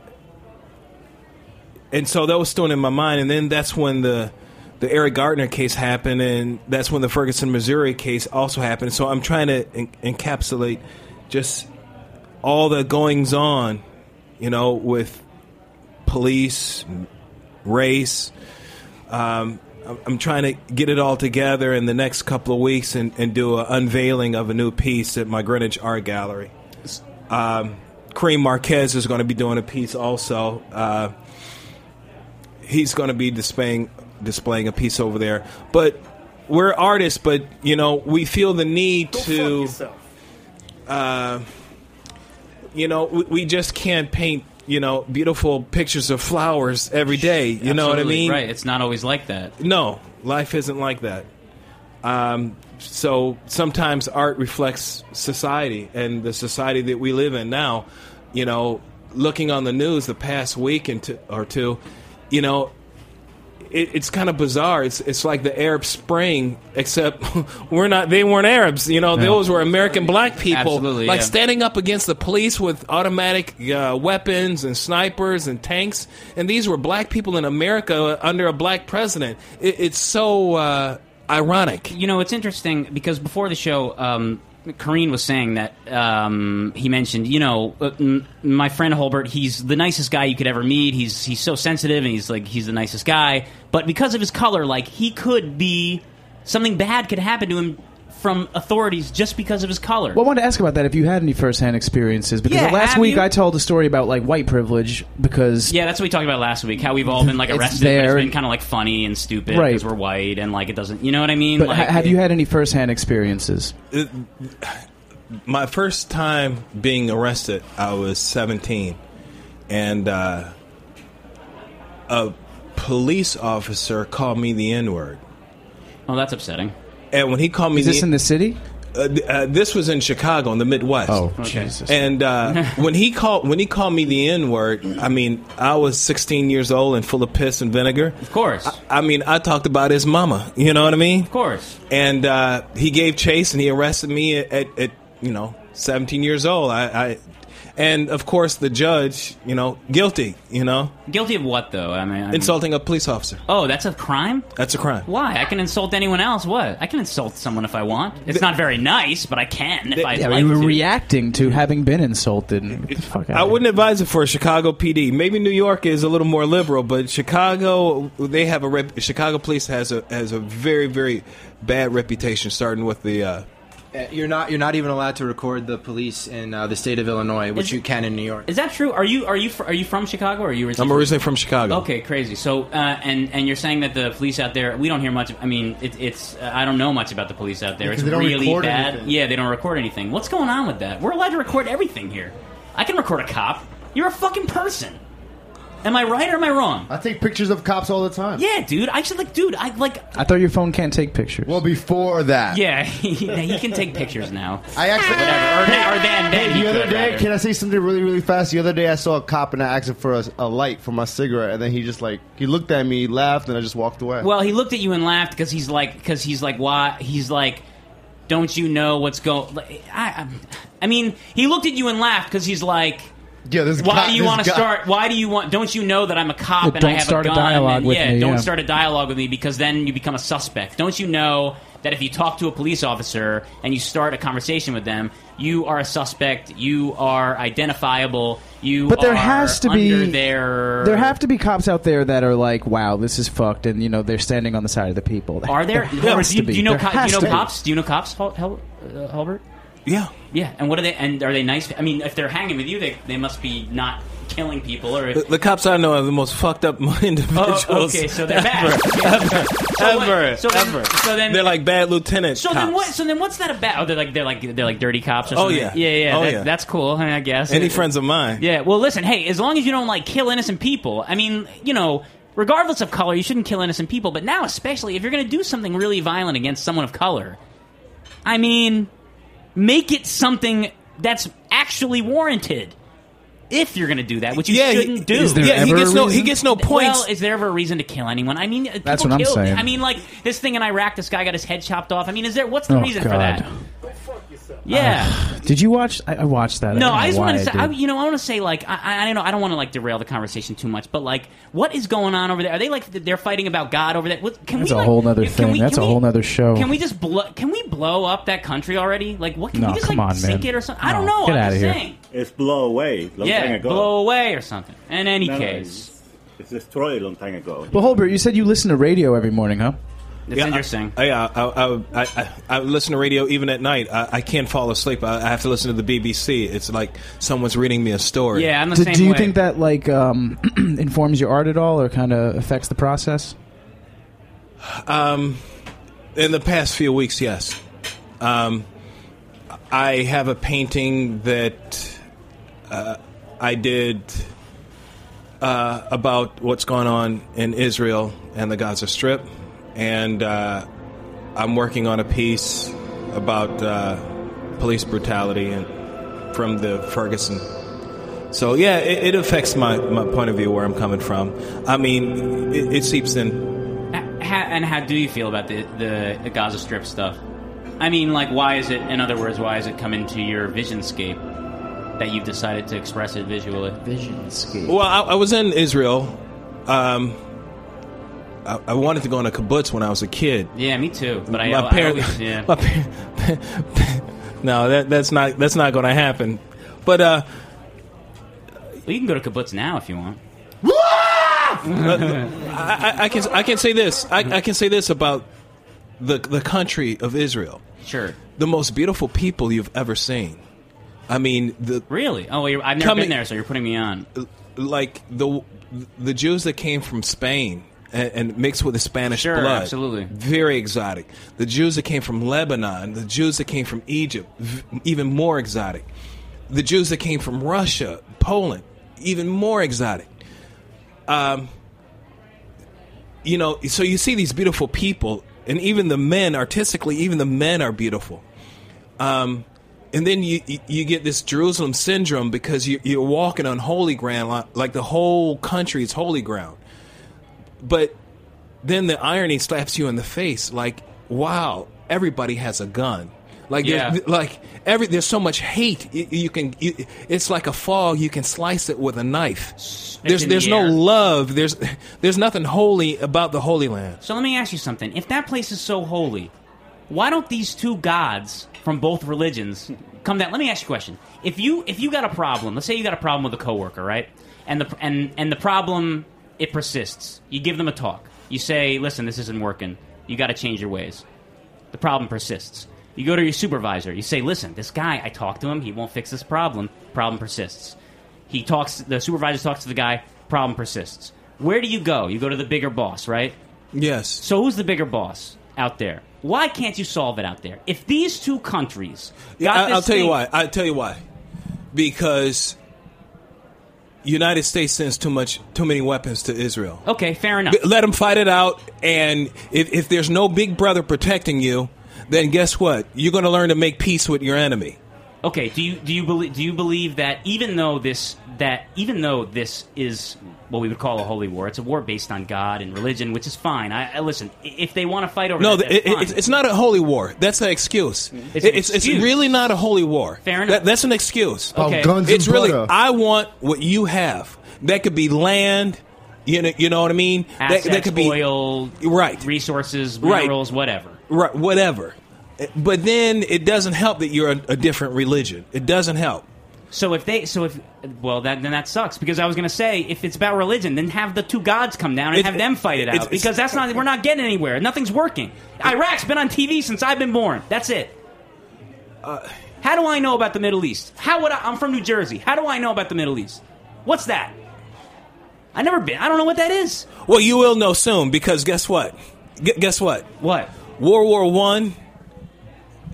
[SPEAKER 2] and so that was stewing in my mind, and then that's when the the Eric Garner case happened, and that's when the Ferguson, Missouri case also happened. So I'm trying to en- encapsulate just all the goings on, you know, with police, race. Um, I'm- trying to get it all together in the next couple of weeks and, and do an unveiling of a new piece at my Greenwich Art Gallery. Um, Kareem Marquez is going to be doing a piece also. Uh, he's going to be displaying displaying a piece over there. But we're artists, but you know we feel the need to. Uh, you know, we, we just can't paint you know beautiful pictures of flowers every day. You know what I mean?
[SPEAKER 3] Right. It's not always like that.
[SPEAKER 2] No, life isn't like that. Um, so sometimes art reflects society and the society that we live in now. You know, looking on the news the past week and two, or two, you know, it, it's kind of bizarre. It's it's like the Arab Spring, except we're not. They weren't Arabs. You know,
[SPEAKER 3] No.
[SPEAKER 2] those were American black people,
[SPEAKER 3] Absolutely,
[SPEAKER 2] like
[SPEAKER 3] yeah.
[SPEAKER 2] standing up against the police with automatic uh, weapons and snipers and tanks. And these were black people in America under a black president. It, it's so uh, ironic.
[SPEAKER 3] You know, it's interesting because before the show, um, Kareem was saying that um, he mentioned, you know, uh, m- my friend Holbert. He's the nicest guy you could ever meet. He's he's so sensitive, and he's like he's the nicest guy. But because of his color, like he could be something bad could happen to him from authorities just because of his color.
[SPEAKER 7] Well, I wanted to ask about that if you had any firsthand experiences because
[SPEAKER 3] Yeah,
[SPEAKER 7] last
[SPEAKER 3] have
[SPEAKER 7] week
[SPEAKER 3] you?
[SPEAKER 7] I told a story about like white privilege because
[SPEAKER 3] Yeah, that's what we talked about last week. How we've all been like
[SPEAKER 7] It's
[SPEAKER 3] arrested, but
[SPEAKER 7] there
[SPEAKER 3] it's been
[SPEAKER 7] and-
[SPEAKER 3] kind of like funny and stupid
[SPEAKER 7] Right.
[SPEAKER 3] because we're white and like it doesn't. You know what I mean?
[SPEAKER 7] But
[SPEAKER 3] like,
[SPEAKER 7] ha- have you had any firsthand experiences?
[SPEAKER 2] It- my first time being arrested, I was 17, and uh, a police officer called me the N word.
[SPEAKER 3] Oh, that's upsetting.
[SPEAKER 2] And when he called me,
[SPEAKER 7] Is this
[SPEAKER 2] the,
[SPEAKER 7] in the city?
[SPEAKER 2] Uh, th- uh, this was in Chicago, in the Midwest.
[SPEAKER 7] Oh, Okay. Jesus.
[SPEAKER 2] And uh, when he called when he called me the N word, I mean, I was 16 years old and full of piss and vinegar.
[SPEAKER 3] Of course.
[SPEAKER 2] I, I mean, I talked about his mama. You know what I mean?
[SPEAKER 3] Of course.
[SPEAKER 2] And uh, he gave chase, and he arrested me at, at, at you know 17 years old. I, I and of course the judge, you know, guilty. You know,
[SPEAKER 3] Guilty of what though? I mean, I mean-
[SPEAKER 2] insulting a police officer.
[SPEAKER 3] Oh, that's a crime.
[SPEAKER 2] That's a crime.
[SPEAKER 3] Why? I can insult anyone else. What? I can insult someone if I want. It's not very nice, but I can if I
[SPEAKER 7] Yeah,
[SPEAKER 3] like
[SPEAKER 7] we were
[SPEAKER 3] to.
[SPEAKER 7] reacting to having been insulted. Get the fuck
[SPEAKER 2] I wouldn't advise it for Chicago PD. Maybe New York is a little more liberal, but Chicago they have a rep- Chicago police has a has a very very bad reputation, starting with the. Uh,
[SPEAKER 12] You're not. You're not even allowed to record the police in uh, the state of Illinois, which
[SPEAKER 3] Is-
[SPEAKER 12] you can in New York.
[SPEAKER 3] Is that true? Are you are you fr- are you from Chicago? Or are you originally
[SPEAKER 2] I'm originally from Chicago.
[SPEAKER 3] Okay, crazy. So, uh, and and you're saying that the police out there, we don't hear much. I mean, it, it's uh, I don't know much about the police out there.
[SPEAKER 6] Because
[SPEAKER 3] it's
[SPEAKER 6] they don't
[SPEAKER 3] really
[SPEAKER 6] record
[SPEAKER 3] bad.
[SPEAKER 6] anything.
[SPEAKER 3] Yeah, they don't record anything. What's going on with that? We're allowed to record everything here. I can record a cop. You're a fucking person. Am I right or am I wrong?
[SPEAKER 6] I take pictures of cops all the time.
[SPEAKER 3] Yeah, dude. I should like, dude. I like.
[SPEAKER 7] I thought your phone can't take pictures.
[SPEAKER 6] Well, before that,
[SPEAKER 3] Yeah, he, he can take pictures now.
[SPEAKER 6] I actually.
[SPEAKER 3] Whatever. Or, then- or then, then
[SPEAKER 6] Hey,
[SPEAKER 3] he
[SPEAKER 6] the other
[SPEAKER 3] could,
[SPEAKER 6] day,
[SPEAKER 3] rather.
[SPEAKER 6] can I say something really, really fast? The other day, I saw a cop and I asked him for a, a light for my cigarette, and then he just like he looked at me, laughed, and I just walked away.
[SPEAKER 3] Well, he looked at you and laughed because he's like, because he's like, why? He's like, don't you know what's going? I, I, I mean, he looked at you and laughed because he's like.
[SPEAKER 6] Yeah, this
[SPEAKER 3] Why
[SPEAKER 6] guy-
[SPEAKER 3] do you want to start? Why do you want? Don't you know that I'm a cop
[SPEAKER 7] Yeah,
[SPEAKER 3] and
[SPEAKER 7] don't
[SPEAKER 3] I have
[SPEAKER 7] start a
[SPEAKER 3] a gun?
[SPEAKER 7] dialogue
[SPEAKER 3] and,
[SPEAKER 7] with
[SPEAKER 3] yeah,
[SPEAKER 7] me,
[SPEAKER 3] don't
[SPEAKER 7] yeah.
[SPEAKER 3] start a dialogue with me because then you become a suspect. Don't you know that if you talk to a police officer and you start a conversation with them, you are a suspect. You are identifiable. You
[SPEAKER 7] But there
[SPEAKER 3] are
[SPEAKER 7] has to be
[SPEAKER 3] their
[SPEAKER 7] there have to be cops out there that are like, "Wow, this is fucked," and you know they're standing on the side of the people.
[SPEAKER 3] Are there?
[SPEAKER 7] There has
[SPEAKER 3] do, you,
[SPEAKER 7] to be.
[SPEAKER 3] do you know? Co- do you know
[SPEAKER 7] to be.
[SPEAKER 3] cops? Do you know cops, Hel- Hel- uh, Holbert?
[SPEAKER 2] Yeah.
[SPEAKER 3] Yeah. And what are they? And are they nice? I mean, if they're hanging with you, they they must be not killing people or.
[SPEAKER 2] The, the cops I know are the most fucked up individuals.
[SPEAKER 3] Oh, okay, so they're bad.
[SPEAKER 2] ever.
[SPEAKER 3] So what-
[SPEAKER 2] ever,
[SPEAKER 3] so then-
[SPEAKER 2] ever.
[SPEAKER 3] so then-
[SPEAKER 2] they're like bad lieutenant
[SPEAKER 3] So
[SPEAKER 2] cops.
[SPEAKER 3] then what? So then what's that about? Oh, they're like they're like they're like dirty cops. Or
[SPEAKER 2] Oh, yeah.
[SPEAKER 3] yeah, yeah.
[SPEAKER 2] Oh,
[SPEAKER 3] that-
[SPEAKER 2] yeah.
[SPEAKER 3] That's cool. I guess
[SPEAKER 2] Any friends of mine?
[SPEAKER 3] Yeah. Well, listen. Hey, as long as you don't like kill innocent people, I mean, you know, regardless of color, you shouldn't kill innocent people. But now, especially if you're going to do something really violent against someone of color, I mean, make it something that's actually warranted. If you're going to do that, which you
[SPEAKER 2] Yeah, he-
[SPEAKER 3] shouldn't do.
[SPEAKER 2] is there Yeah, he gets a no- he gets no points.
[SPEAKER 3] Well, is there ever a reason to kill anyone? I mean, uh, people
[SPEAKER 7] That's what I'm saying.
[SPEAKER 3] I mean, like this thing in Iraq, this guy got his head chopped off. I mean, is there? What's the
[SPEAKER 7] Oh,
[SPEAKER 3] reason for
[SPEAKER 7] God.
[SPEAKER 3] that? Yeah.
[SPEAKER 7] Did you watch? I, I watched that.
[SPEAKER 3] No,
[SPEAKER 7] don't
[SPEAKER 3] I just
[SPEAKER 7] why
[SPEAKER 3] want to say, I,
[SPEAKER 7] did.
[SPEAKER 3] you know, I want to say, like, I, I, I don't know, I don't want to like derail the conversation too much, but like, what is going on over there? Are they like they're fighting about God over there? What, can
[SPEAKER 7] That's
[SPEAKER 3] we,
[SPEAKER 7] a
[SPEAKER 3] like,
[SPEAKER 7] whole
[SPEAKER 3] other
[SPEAKER 7] thing.
[SPEAKER 3] we-
[SPEAKER 7] That's a
[SPEAKER 3] we-
[SPEAKER 7] whole other show.
[SPEAKER 3] Can we just blow? Can we blow up that country already? Like, what? Can
[SPEAKER 7] No,
[SPEAKER 3] we just
[SPEAKER 7] come
[SPEAKER 3] like
[SPEAKER 7] on,
[SPEAKER 3] sink
[SPEAKER 7] man.
[SPEAKER 3] it or something? I don't
[SPEAKER 7] No,
[SPEAKER 3] know.
[SPEAKER 7] get
[SPEAKER 3] I'm
[SPEAKER 7] outta
[SPEAKER 3] just
[SPEAKER 7] here.
[SPEAKER 3] saying.
[SPEAKER 13] It's blow away long
[SPEAKER 3] yeah,
[SPEAKER 13] time ago.
[SPEAKER 3] blow away or something. In any
[SPEAKER 13] No, no,
[SPEAKER 3] case,
[SPEAKER 13] It's destroyed a long time ago.
[SPEAKER 7] Well, Holbert, you said you listen to radio every morning, huh?
[SPEAKER 3] It's interesting.
[SPEAKER 2] I, yeah, I, I, I, I, I listen to radio even at night. I, I can't fall asleep. I, I have to listen to the BBC. It's like someone's reading me a story.
[SPEAKER 3] yeah, I'm the
[SPEAKER 7] Do,
[SPEAKER 3] same
[SPEAKER 7] do you
[SPEAKER 3] way.
[SPEAKER 7] think that like um, informs your art at all, or kind of affects the process?
[SPEAKER 2] Um, in the past few weeks, yes. Um, I have a painting that uh, I did uh, about what's going on in Israel and the Gaza Strip, and uh, I'm working on a piece about uh, police brutality and from the Ferguson. So yeah, it, it affects my, my point of view where I'm coming from. I mean, it, it seeps in.
[SPEAKER 3] Ha- and how do you feel about the, the Gaza Strip stuff? I mean, like, why is it? In other words, why is it come into your visionscape that you've decided to express it visually?
[SPEAKER 7] Visionscape.
[SPEAKER 2] Well, I, I was in Israel. Um, I, I wanted to go on a kibbutz when I was a kid.
[SPEAKER 3] Yeah, me too. But I,
[SPEAKER 2] my
[SPEAKER 3] I
[SPEAKER 2] parents,
[SPEAKER 3] always, yeah.
[SPEAKER 2] my, par- no, that that's not that's not going to happen. But uh,
[SPEAKER 3] Well, you can go to kibbutz now if you want.
[SPEAKER 2] I, I, I can I can say this. I, I can say this about the the country of Israel.
[SPEAKER 3] Sure.
[SPEAKER 2] The most beautiful people you've ever seen. I mean, the
[SPEAKER 3] Really? Oh, well, you're, I've never
[SPEAKER 2] Coming-
[SPEAKER 3] been there, so you're putting me on.
[SPEAKER 2] like the the Jews that came from Spain and, and mixed with the Spanish
[SPEAKER 3] Sure,
[SPEAKER 2] blood.
[SPEAKER 3] absolutely.
[SPEAKER 2] very exotic. The Jews that came from Lebanon, the Jews that came from Egypt, v- even more exotic. The Jews that came from Russia, Poland, even more exotic. Um, you know, so you see these beautiful people, and even the men, artistically, even the men are beautiful. Um, and then you you- get this Jerusalem syndrome because you, you're walking on holy ground, like the whole country is holy ground. But then the irony slaps you in the face, like, wow, everybody has a gun. Like,
[SPEAKER 3] Yeah.
[SPEAKER 2] there's, like every there's so much hate. You, you can, you, it's like a fog. You can slice it with a knife. There's
[SPEAKER 3] in the
[SPEAKER 2] there's no love. There's there's nothing holy about the Holy Land.
[SPEAKER 3] So let me ask you something. If that place is so holy, why don't these two gods from both religions come down? Let me ask you a question. If you if you got a problem, let's say you got a problem with a coworker, right? And the and and the problem it persists. You give them a talk. You say, "Listen, this isn't working. You got to change your ways." The problem persists. You go to your supervisor. You say, "Listen, this guy, I talked to him. He won't fix this problem. Problem persists." He talks. The supervisor talks to the guy. Problem persists. Where do you go? You go to the bigger boss, right?
[SPEAKER 2] Yes.
[SPEAKER 3] So who's the bigger boss out there? Why can't you solve it out there? If these two countries got
[SPEAKER 2] I,
[SPEAKER 3] this
[SPEAKER 2] I'll tell you why. I'll tell you why. Because United States sends too much, too many weapons to Israel.
[SPEAKER 3] Okay, fair enough.
[SPEAKER 2] Let them fight it out, and if, if there's no big brother protecting you, then guess what? You're going to learn to make peace with your enemy.
[SPEAKER 3] Okay, do you do you believe do you believe that even though this that even though this is what we would call a holy war, it's a war based on God and religion, which is fine. I, I listen. If they want to fight over
[SPEAKER 2] No,
[SPEAKER 3] that,
[SPEAKER 2] it, it- it's,
[SPEAKER 3] fine.
[SPEAKER 2] it's not a holy war. That's an excuse.
[SPEAKER 3] It's
[SPEAKER 2] It-
[SPEAKER 3] an
[SPEAKER 2] It's, it's really not a holy war.
[SPEAKER 3] Fair enough.
[SPEAKER 2] That- that's an excuse.
[SPEAKER 3] About Okay. guns
[SPEAKER 2] it's
[SPEAKER 3] and
[SPEAKER 2] really.
[SPEAKER 3] butter.
[SPEAKER 2] I want what you have. That could be land. You know. You know what I mean.
[SPEAKER 3] assets,
[SPEAKER 2] that, that could be
[SPEAKER 3] oil,
[SPEAKER 2] right,
[SPEAKER 3] resources,
[SPEAKER 2] Right.
[SPEAKER 3] minerals, whatever.
[SPEAKER 2] right, whatever. But then it doesn't help that you're a, a different religion. It doesn't help.
[SPEAKER 3] So if they, so if, well, that then that sucks because I was going to say if it's about religion, then have the two gods come down and
[SPEAKER 2] It-
[SPEAKER 3] have them fight it out
[SPEAKER 2] it's-
[SPEAKER 3] because that's not we're not getting anywhere. Nothing's working. Iraq's been on TV since I've been born. That's it.
[SPEAKER 2] Uh,
[SPEAKER 3] How do I know about the Middle East? How would I, I'm from New Jersey? How do I know about the Middle East? What's that? I never been. I don't know what that is.
[SPEAKER 2] Well, you will know soon because guess what? Gu guess what?
[SPEAKER 3] What?
[SPEAKER 2] World War One.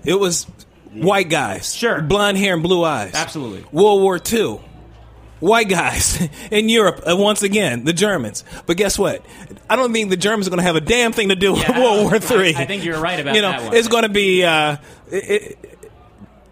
[SPEAKER 2] It was white guys, sure, blonde hair and blue eyes,
[SPEAKER 3] absolutely.
[SPEAKER 2] World War Two, white guys in Europe. Uh, once again, the Germans. But guess what? I don't think the Germans are going to have a damn thing to do with
[SPEAKER 3] Yeah,
[SPEAKER 2] World War
[SPEAKER 3] I-
[SPEAKER 2] Three.
[SPEAKER 3] I think you're right about
[SPEAKER 2] you know,
[SPEAKER 3] that one.
[SPEAKER 2] it's going to be. Uh, it, it,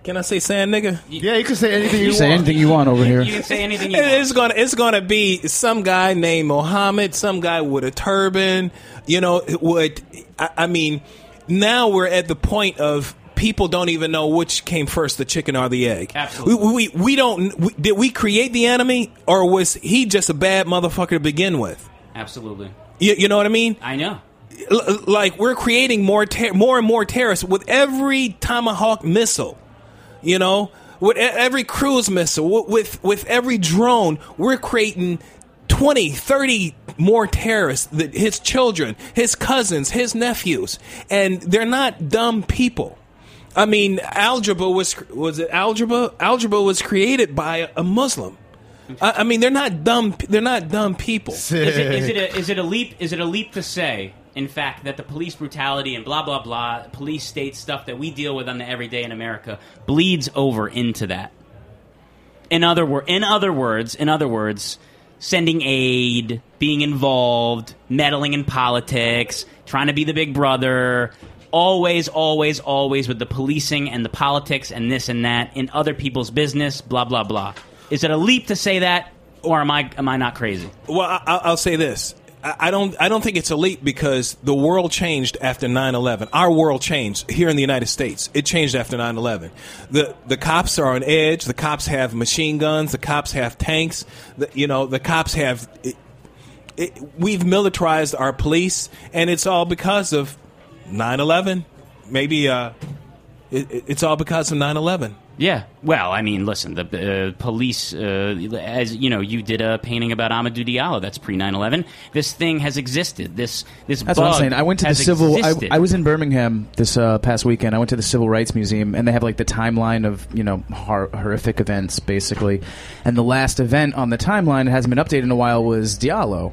[SPEAKER 2] can I say sand nigga?
[SPEAKER 6] Yeah, you can say anything
[SPEAKER 7] You say anything you want over here.
[SPEAKER 3] You can say anything you
[SPEAKER 2] It-
[SPEAKER 3] want.
[SPEAKER 2] It's gonna it's gonna be some guy named Mohammed, some guy with a turban. You know, it would I, I mean, now we're at the point of people don't even know which came first, the chicken or the egg.
[SPEAKER 3] Absolutely.
[SPEAKER 2] We we, we don't we, did we create the enemy or was he just a bad motherfucker to begin with?
[SPEAKER 3] Absolutely.
[SPEAKER 2] You, you know what I mean?
[SPEAKER 3] I know.
[SPEAKER 2] L- like we're creating more ter- more and more terrorists with every tomahawk missile you know with e- every cruise missile with, with with every drone we're creating 20 30 more terrorists that his children his cousins his nephews and they're not dumb people i mean algebra was was it algebra algebra was created by a muslim I, I mean they're not dumb they're not dumb people
[SPEAKER 3] Is it, is it a, is it a leap? Is it a leap to say, in fact, that the police brutality and blah blah blah, police state stuff that we deal with on the everyday in America bleeds over into that? In other wor- in other words, in other words, sending aid, being involved, meddling in politics, trying to be the big brother, always, always, always with the policing and the politics and this and that in other people's business, blah blah blah. Is it a leap to say that, or am I am I not crazy?
[SPEAKER 2] Well, I, I'll say this. I I don't. I don't think it's a leap because the world changed after 9-11. Our world changed here in the United States. It changed after 9-11. The the cops are on edge. The cops have machine guns. The cops have tanks. The, you know, the cops have. It, it, we've militarized our police, and it's all because of 9-11. Maybe. Uh, it, it- it's all because of 9/11.
[SPEAKER 3] Yeah. Well, I mean, listen, the uh, police, uh, as you know, you did a painting about Amadou Diallo. That's pre 9/11. This thing has existed. This this
[SPEAKER 7] That's
[SPEAKER 3] bug
[SPEAKER 7] what I'm saying. I went to the civil. I. I was in Birmingham this uh, past weekend. I went to the Civil Rights Museum, and they have like the timeline of you know hor- horrific events, basically. And the last event on the timeline it hasn't been updated in a while was Diallo.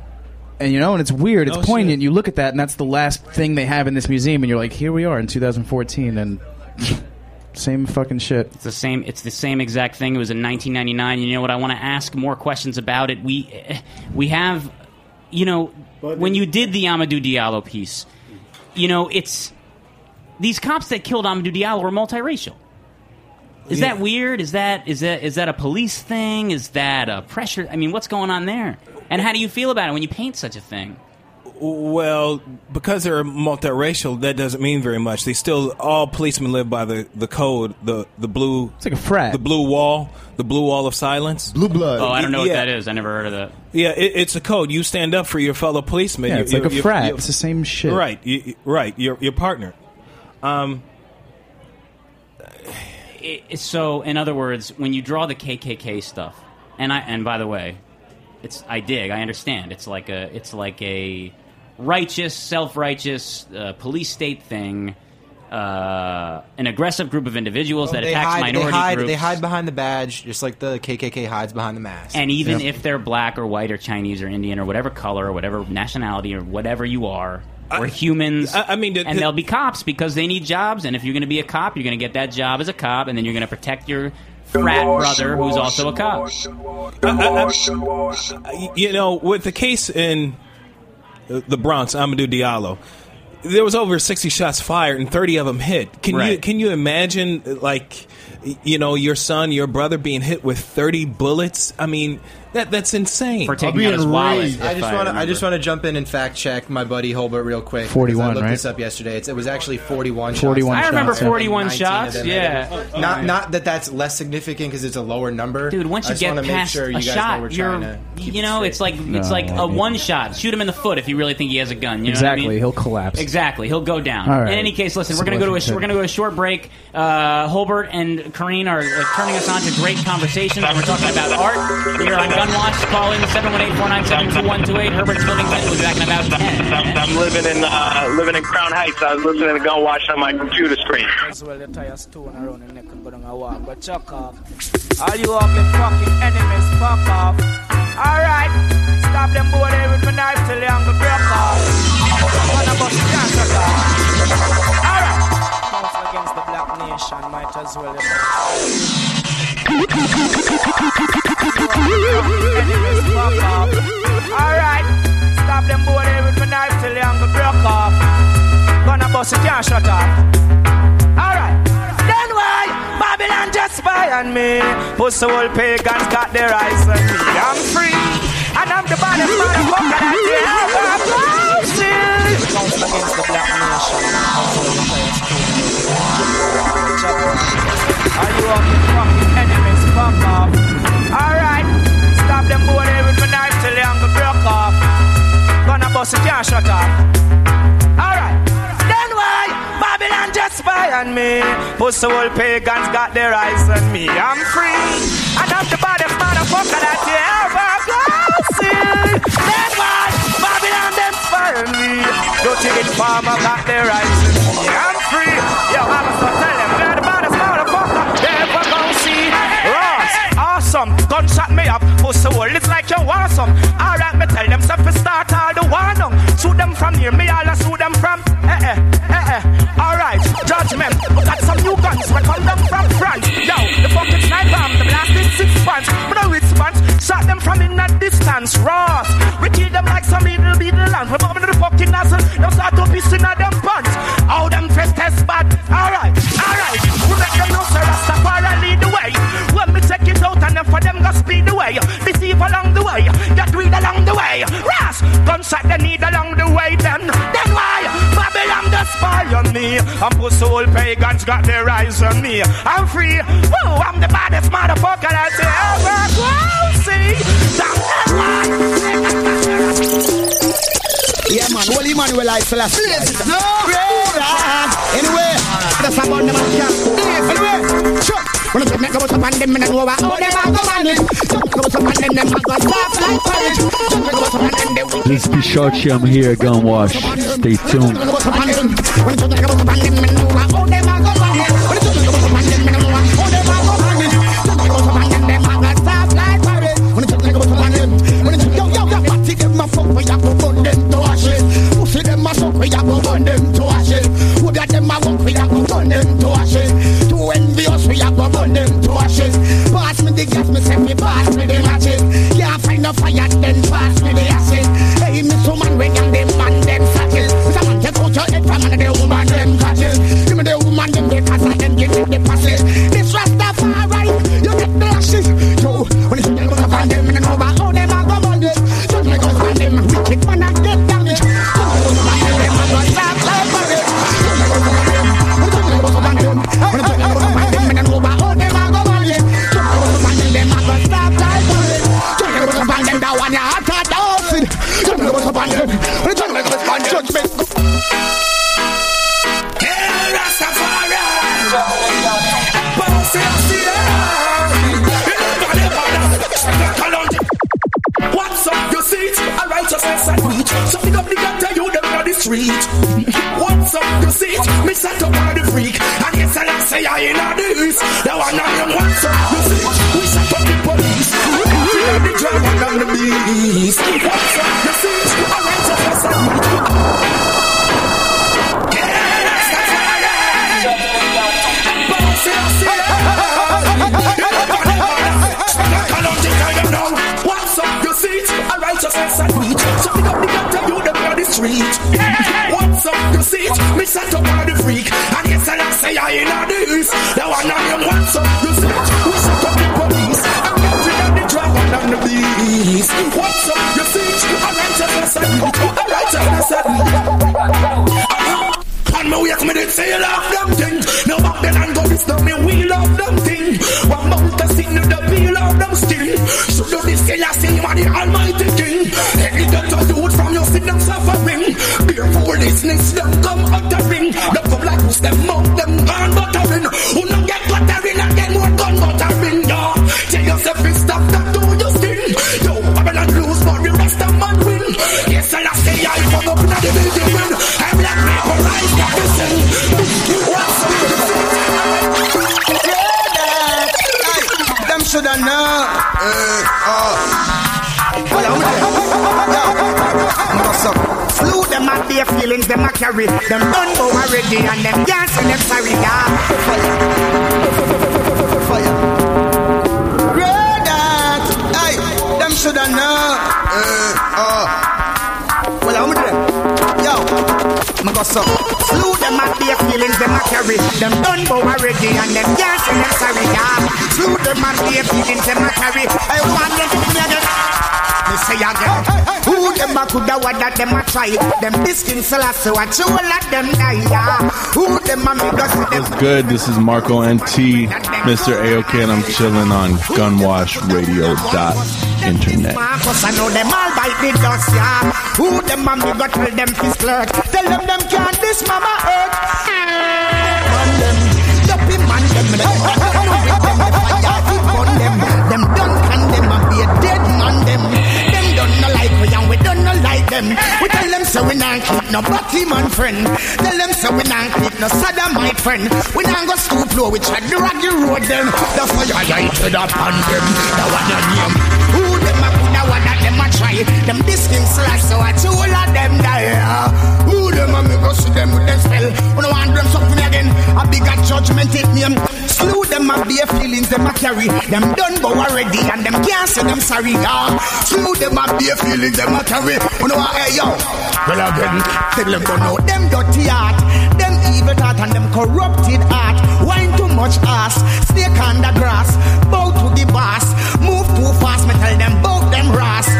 [SPEAKER 7] And you know, and it's weird. It's
[SPEAKER 2] Oh,
[SPEAKER 7] poignant. You look at that, and that's the last thing they have in this museum, and you're like, here we are in 2014, and same fucking shit.
[SPEAKER 3] It's the same. It's the same exact thing. It was in 1999. You know what? I want to ask more questions about it. We eh, we have, you know, when you did the Amadou Diallo piece, you know, it's these cops that killed Amadou Diallo were multiracial. Is that weird? Is that is that is that a police thing? Is that a pressure? I mean, what's going on there? And how do you feel about it when you paint such a thing?
[SPEAKER 2] Well, because they're multiracial, that doesn't mean very much. They still all policemen live by the, the code, the the blue. It's
[SPEAKER 7] like a frat.
[SPEAKER 2] The blue wall, the blue wall of silence.
[SPEAKER 6] Blue blood.
[SPEAKER 3] Oh, I don't know what that is. I never heard of that.
[SPEAKER 2] Yeah, it, it's a code. You stand up for your fellow policeman.
[SPEAKER 7] Yeah,
[SPEAKER 2] You-
[SPEAKER 7] it's like
[SPEAKER 2] you-
[SPEAKER 7] a frat.
[SPEAKER 2] you-
[SPEAKER 7] It's the same shit.
[SPEAKER 2] Right, you, you- right. Your your partner. Um,
[SPEAKER 3] it, so in other words when you draw the kkk stuff and i and by the way it's i dig i understand it's like a it's like a righteous self-righteous uh, police state thing uh, an aggressive group of individuals that attacks
[SPEAKER 12] hide,
[SPEAKER 3] minority
[SPEAKER 12] they hide,
[SPEAKER 3] groups
[SPEAKER 12] They hide behind the badge, just like the KKK hides behind the mask.
[SPEAKER 3] and even if they're black or white or chinese or indian or whatever color or whatever nationality or whatever you are we're humans
[SPEAKER 2] I, I mean, the,
[SPEAKER 3] and they'll be cops because they need jobs. And if you're going to be a cop, you're going to get that job as a cop, and then you're going to protect your frat brother who's also a cop.
[SPEAKER 2] you know, with the case in the Bronx, Amadou Diallo, there was over sixty shots fired and thirty of them hit. Can you can you imagine like you know your son, your brother being hit with thirty bullets? I mean, that that's insane.
[SPEAKER 3] For taking out his wallet.
[SPEAKER 12] I just want to. I
[SPEAKER 3] remember.
[SPEAKER 12] just want to jump in and fact check my buddy Holbert real quick. because
[SPEAKER 7] 41,
[SPEAKER 12] I looked
[SPEAKER 7] right?
[SPEAKER 12] this up yesterday. It's, it was actually 41.
[SPEAKER 7] 41
[SPEAKER 12] shots.
[SPEAKER 7] I remember
[SPEAKER 12] shots,
[SPEAKER 3] 41 shots, yeah.
[SPEAKER 12] Not not that that's less significant because it's a lower number.
[SPEAKER 3] Dude, once
[SPEAKER 12] I
[SPEAKER 3] you
[SPEAKER 12] just
[SPEAKER 3] get
[SPEAKER 12] wanna make
[SPEAKER 3] past
[SPEAKER 12] sure you
[SPEAKER 3] a
[SPEAKER 12] guys know
[SPEAKER 3] shot,
[SPEAKER 12] we're
[SPEAKER 3] you're,
[SPEAKER 12] trying to keep
[SPEAKER 3] you know,
[SPEAKER 12] straight.
[SPEAKER 3] it's like it's
[SPEAKER 7] No,
[SPEAKER 3] like a one shot. Shoot him in the foot if you really think he has a gun. You know
[SPEAKER 7] exactly.
[SPEAKER 3] what I mean?
[SPEAKER 7] He'll collapse.
[SPEAKER 3] Exactly, he'll go down.
[SPEAKER 7] All right.
[SPEAKER 3] In any case, listen, we're gonna go to a we're gonna go a short break. Uh, Holbert and Kareem are uh, turning us on to great conversations, and we're talking about art here on Gunwash. Call in seven one eight four nine seven two one two eight. Herbert's Livington. We'll be back in about ten.
[SPEAKER 11] I'm, I'm living in uh, living in Crown Heights. I was listening to Gunwash on my computer screen.
[SPEAKER 8] As well, the tire stone around the neck and go down a walk. But chuck off. All you ugly fucking enemies, fuck off. Alright, stop them boy there with my knife till the angle broke off. Wanna bust down, shut off. Alright, council against the black nation, might as well. Alright, stop them boy there with my knife till the angle broke off. Gonna bust it, can't shut off. Alright. Then why Babylon just spy on me? Pussy old pagans got their eyes on me. I'm free. And I'm the baddest motherfucker that they ever against the black nation. Are you fucking enemies? Alright. Stop them boy there with my knife till the off. Gonna bust shut off. Alright. Then why Babylon me? Pagans got their eyes on me. I'm free. And I'm the baddest motherfucker that you ever gonna see. Then why Babylon them spy on me? Dirty informer got their eyes on me. I'm free. Yo, I must awesome. Gunshot me up. Pussy old, it's like you want some. Alright, me tell them to start all the war now. Shoot them from here, me all I shoot them from. Eh eh, eh eh. Alright, judgment. We got some new guns, we come them from France. Yo, got their eyes on me. I'm free. Woo, I'm the baddest motherfucker that you ever will see. Damn,
[SPEAKER 15] Yeah, man. Well, Emmanuel, I fell asleep. No, Anyway, that's about the man can't go them, me no know how them a go manage. Jungle go up on them, them a go soft like porridge. Jungle go up on them, they will
[SPEAKER 8] This is Bisharchi. I'm here at Gunwash. Stay tuned.
[SPEAKER 15] And I I in the east. The one I am, what's up, you see? We set up the police. And get rid of the dragon and the beast. What's up, you see it? A righteousness and reach. A righteousness and reach. On my way, me did say you love them thing. Now back then and go this down me we love them thing. One mouth to sing to the peel of them skin. So do this kill I see man the almighty king. Any a youth from your sin them suffering. Beer foolishness them come Up? Slew them at their feelings, them a carry. Them done go already and them can't say them sorry. Yeah.
[SPEAKER 16] Brother, hey, them shoulda know. Eh, oh.
[SPEAKER 15] Me go so Slew them at their feelings, them a carry. Them done go already and them can't say them sorry. Yeah. Slew them at their feelings, them a carry. I want them to be again. Me say again. Who them a coulda what that them a try? Them biscuit sellers, so what you all of them die. Yeah. Who them a me go see them.
[SPEAKER 17] What's good? This is Marco NT, Mr. AOK, and I'm chilling on gunwashradio.internet.
[SPEAKER 15] Marcus, I know them all bite the dust, yeah. Who them and me go tell them fist clerk. Tell them them can't this mama earth. Man them, dopey man them, them, them, the them. Done them and be a dead man them. Them don't no like we and we don't no like them. We tell them so we not keep no batty man friend. Tell them so we not keep no sodomite friend. We not go stoop low, we try drag the road them. The fire lighted up on them. The one your name. Try? Them disking slash so I two all of them die. Who them a me go see them with them spell? We don't want them something again. A bigger judgment it name. Um, slew them and their feelings them a carry. Them done go already and them can't say them sorry. Yeah. Slew them and their feelings them a carry. Don't want hey yo. Well again, tell them don't know them dirty heart. Them evil thought and them corrupted heart. Wine too much ass, snake the grass. Bow to the boss, move too fast. Me tell them both them ras.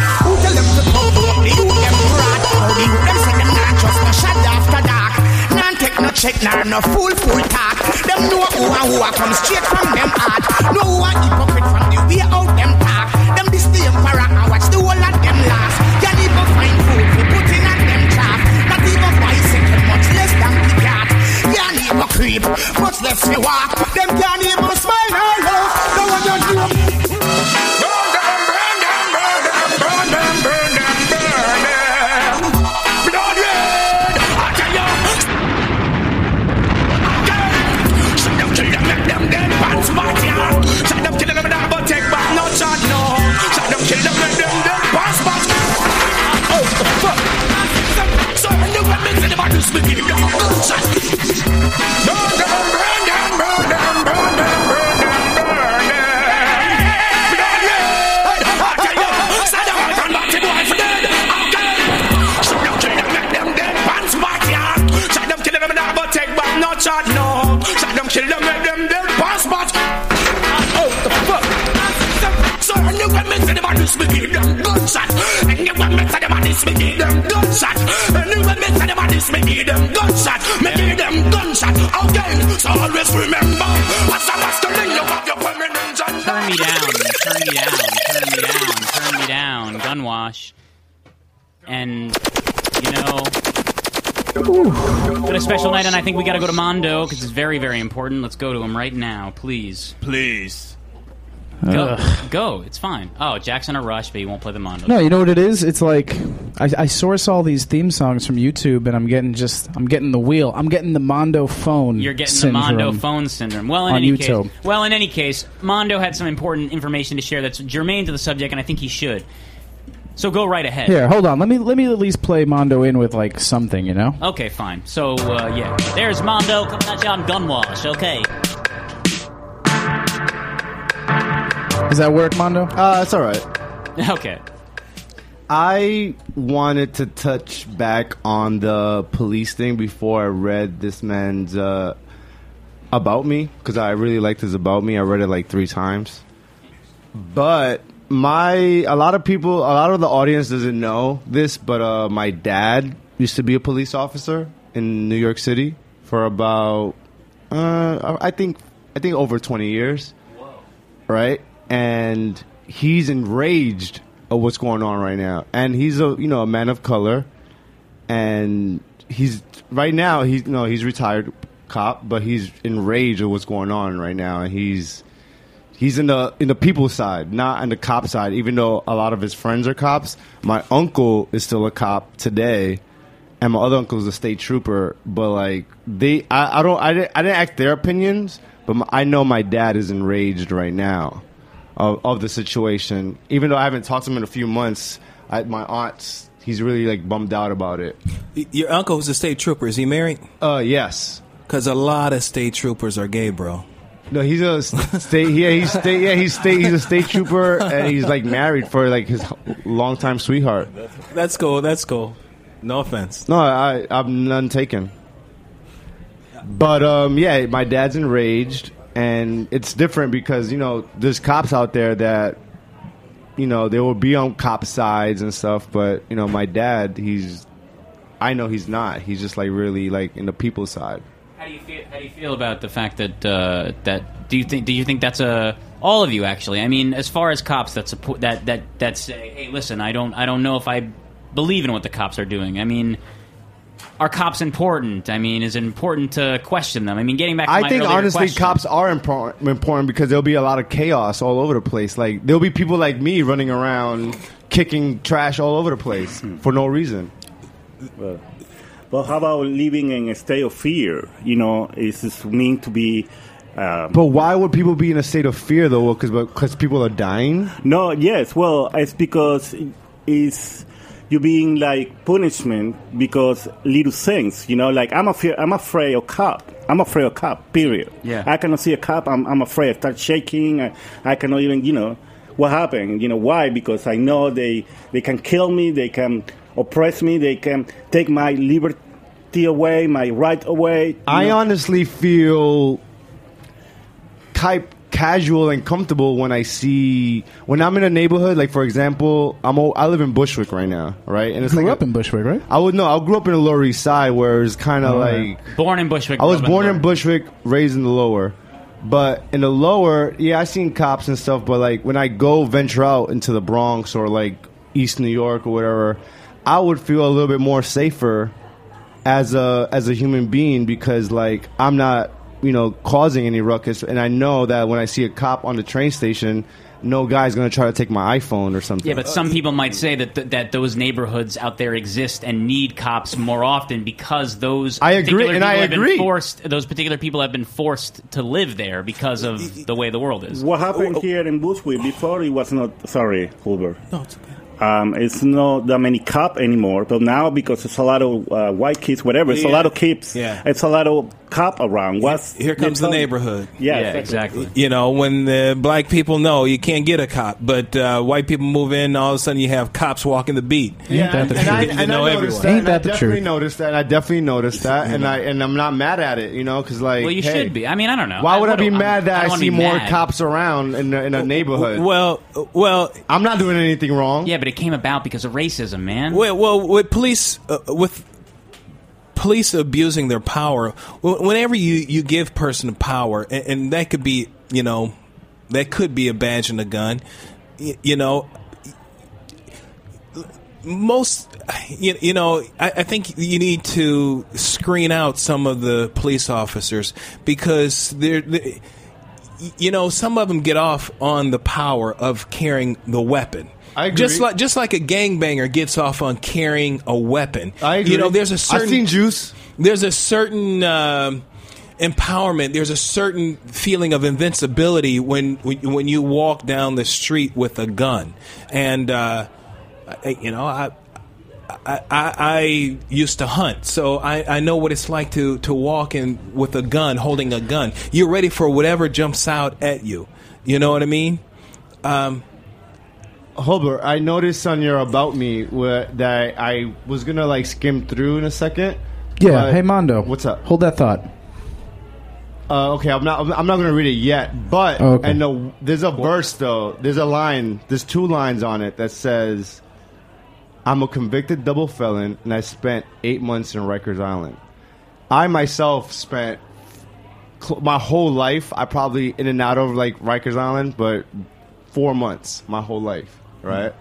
[SPEAKER 15] Check, nor no fool fool talk. Them know who and who a come straight from them heart. Know who a hypocrite from the way out them talk. Them this the emperor and watch the whole of them last. Can't even find food we put in at them trap. Not even bicycle, much less than the cat. Can't even creep, much less we walk. Them can't even smile or laugh. No one you
[SPEAKER 18] gunshot.
[SPEAKER 3] Think we gotta go to Mondo because it's very, very important. Let's go to him right now, please.
[SPEAKER 17] Please.
[SPEAKER 3] Go, go. It's fine. Oh, Jack's in a rush, but he won't play the Mondo.
[SPEAKER 7] No, you know what it is? It's like I, I source all these theme songs from YouTube, and I'm getting just I'm getting the wheel. I'm getting the Mondo phone.
[SPEAKER 3] You're getting
[SPEAKER 7] syndrome.
[SPEAKER 3] the Mondo phone syndrome. Well, in
[SPEAKER 7] on
[SPEAKER 3] any
[SPEAKER 7] YouTube.
[SPEAKER 3] case, well, in any case, Mondo had some important information to share that's germane to the subject, and I think he should. So go right ahead.
[SPEAKER 7] Here, hold on. Let me let me at least play Mondo in with like something, you know.
[SPEAKER 3] Okay, fine. So uh, yeah, there's Mondo coming at you on Gunwash. Okay.
[SPEAKER 7] Does that work, Mondo?
[SPEAKER 6] Uh, it's all right.
[SPEAKER 3] Okay.
[SPEAKER 6] I wanted to touch back on the police thing before I read this man's uh, about me because I really liked his about me. I read it like three times, but my a lot of people, a lot of the audience doesn't know this, but uh, my dad used to be a police officer in New York City for about uh, I think I think over twenty years, right? And he's enraged of what's going on right now, and he's a you know a man of color, and he's right now he's you know he's retired cop, but he's enraged of what's going on right now, and he's he's in the in the people side, not on the cop side. Even though a lot of his friends are cops, my uncle is still a cop today, and my other uncle is a state trooper. But like they, I, I don't, I didn't, I didn't ask their opinions, but my, I know my dad is enraged right now of, of the situation. Even though I haven't talked to him in a few months, I, my aunt's he's really like bummed out about it.
[SPEAKER 2] Your uncle who's a state trooper, is he married?
[SPEAKER 6] Uh, yes.
[SPEAKER 2] Because a lot of state troopers are gay, bro.
[SPEAKER 6] No, he's a state. Yeah, he's state. Yeah, he's state. He's a state trooper, and he's like married for like his longtime sweetheart.
[SPEAKER 2] That's cool. That's cool. No offense.
[SPEAKER 6] No, I I'm none taken. But um, yeah, my dad's enraged, and it's different because you know there's cops out there that you know they will be on cop sides and stuff, but you know my dad, he's I know he's not. He's just like really like in the people side.
[SPEAKER 3] How do you feel? How do you feel about the fact that uh, that do you think do you think that's a all of you actually? I mean, as far as cops that support that that that say, hey, listen, I don't I don't know if I believe in what the cops are doing. I mean. Are cops important? I mean, is it important to question them? I mean, getting back to
[SPEAKER 6] I
[SPEAKER 3] my
[SPEAKER 6] think honestly,
[SPEAKER 3] question-
[SPEAKER 6] cops are important, important because there'll be a lot of chaos all over the place. Like there'll be people like me running around kicking trash all over the place for no reason.
[SPEAKER 13] Well, but how about living in a state of fear? You know, is this mean to be? Um,
[SPEAKER 6] But why would people be in a state of fear though? Because because people are dying.
[SPEAKER 13] No, yes. Well, it's because it's you being like punishment because little things. You know, like I'm afraid. I'm afraid of cop. I'm afraid of cop. Period.
[SPEAKER 3] Yeah.
[SPEAKER 13] I cannot see a cop. I'm, I'm afraid. I start shaking. I, I cannot even. You know, what happened? You know why? Because I know they they can kill me. They can oppress me. They can take my liberty away, my right away.
[SPEAKER 6] I
[SPEAKER 13] know?
[SPEAKER 6] honestly feel type casual and comfortable when I see when I'm in a neighborhood. Like for example, I'm old, I live in Bushwick right now, right? And it's
[SPEAKER 7] Grew
[SPEAKER 6] like
[SPEAKER 7] up in Bushwick, right?
[SPEAKER 6] I would know. I grew up in the Lower East Side, where it's kind of like
[SPEAKER 3] born in Bushwick.
[SPEAKER 6] I was born
[SPEAKER 3] in
[SPEAKER 6] in Bushwick, raised in the lower. But in the lower, yeah, I seen cops and stuff. But like when I go venture out into the Bronx or like East New York or whatever, I would feel a little bit more safer as a as a human being because like I'm not you know causing any ruckus, and I know that when I see a cop on the train station, no guy's gonna try to take my iPhone or something.
[SPEAKER 3] Yeah, but some people might say that th- that those neighborhoods out there exist and need cops more often because those
[SPEAKER 6] I agree,
[SPEAKER 3] particular
[SPEAKER 6] and I
[SPEAKER 3] people have been
[SPEAKER 6] agree.
[SPEAKER 3] forced those particular people have been forced to live there because of the way the world is.
[SPEAKER 13] What happened oh, oh. here in Bushwick before it was not. Sorry, Hulber.
[SPEAKER 2] No, it's okay.
[SPEAKER 13] Um, it's not that many cop anymore, but now because it's a lot of uh, white kids, whatever, it's a lot of kids.
[SPEAKER 2] Yeah.
[SPEAKER 13] It's a lot of cop around. What's
[SPEAKER 2] Here comes the
[SPEAKER 13] you know-
[SPEAKER 2] neighborhood.
[SPEAKER 13] Yeah, exactly.
[SPEAKER 2] You know, when the black people know you can't get a cop, but uh, white people move in, all of a sudden you have cops walking the beat.
[SPEAKER 6] Yeah, and, and I,
[SPEAKER 2] Getting to
[SPEAKER 6] and
[SPEAKER 2] know
[SPEAKER 6] I noticed
[SPEAKER 2] everyone.
[SPEAKER 6] that. and I definitely noticed that. I definitely noticed that, and I and I'm not mad at it. You know, because like,
[SPEAKER 3] Well, you
[SPEAKER 6] hey,
[SPEAKER 3] should be. I mean, I don't know.
[SPEAKER 6] Why would I,
[SPEAKER 3] what
[SPEAKER 6] be mad
[SPEAKER 3] I
[SPEAKER 6] that
[SPEAKER 3] don't
[SPEAKER 6] I, see more
[SPEAKER 3] mad.
[SPEAKER 6] cops around in a, in a neighborhood?
[SPEAKER 2] Well, well,
[SPEAKER 6] I'm not doing anything wrong.
[SPEAKER 3] Yeah, but it came about because of racism, man.
[SPEAKER 2] Well, well with police, uh, with police abusing their power, whenever you you give person power, and, and that could be, you know, that could be a badge and a gun. You, you know, most, you, you know, I, I think you need to screen out some of the police officers because they're. they you know, some of them get off on the power of carrying the weapon.
[SPEAKER 6] I agree.
[SPEAKER 2] Just like just like a gangbanger gets off on carrying a weapon.
[SPEAKER 6] I agree.
[SPEAKER 2] You know, there's a
[SPEAKER 6] I've
[SPEAKER 2] certain
[SPEAKER 6] seen juice.
[SPEAKER 2] There's a certain um, empowerment. There's a certain feeling of invincibility when when, you walk down the street with a gun. And uh, I, you know, I, I, I, I used to hunt, so I, I know what it's like to, to walk in with a gun, holding a gun. You're ready for whatever jumps out at you. You know what I mean? Um,
[SPEAKER 6] Holbert, I noticed on your about me where, that I was gonna like skim through in a second.
[SPEAKER 7] Yeah.
[SPEAKER 6] but-
[SPEAKER 7] hey, Mondo.
[SPEAKER 6] What's up?
[SPEAKER 7] Hold that thought.
[SPEAKER 6] Uh, okay, I'm not. I'm not going to read it yet, but
[SPEAKER 7] Oh, okay.
[SPEAKER 6] and the, there's a verse though. There's a line. There's two lines on it that says, "I'm a convicted double felon, and I spent eight months in Rikers Island." I myself spent cl- my whole life. I probably in and out of like Rikers Island, but four months, my whole life, right?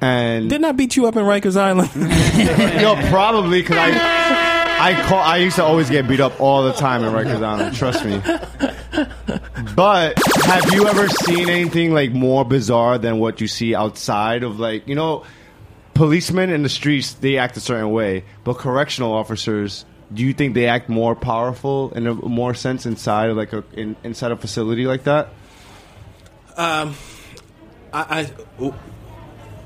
[SPEAKER 6] And
[SPEAKER 2] didn't I beat you up in Rikers Island?
[SPEAKER 6] no, probably because I. I call. I used to always get beat up all the time in Rikers Island. Trust me. But have you ever seen anything like more bizarre than what you see outside of like you know, policemen in the streets they act a certain way, but correctional officers. Do you think they act more powerful in a more sense inside of like a in, inside a facility like that?
[SPEAKER 2] Um, I, I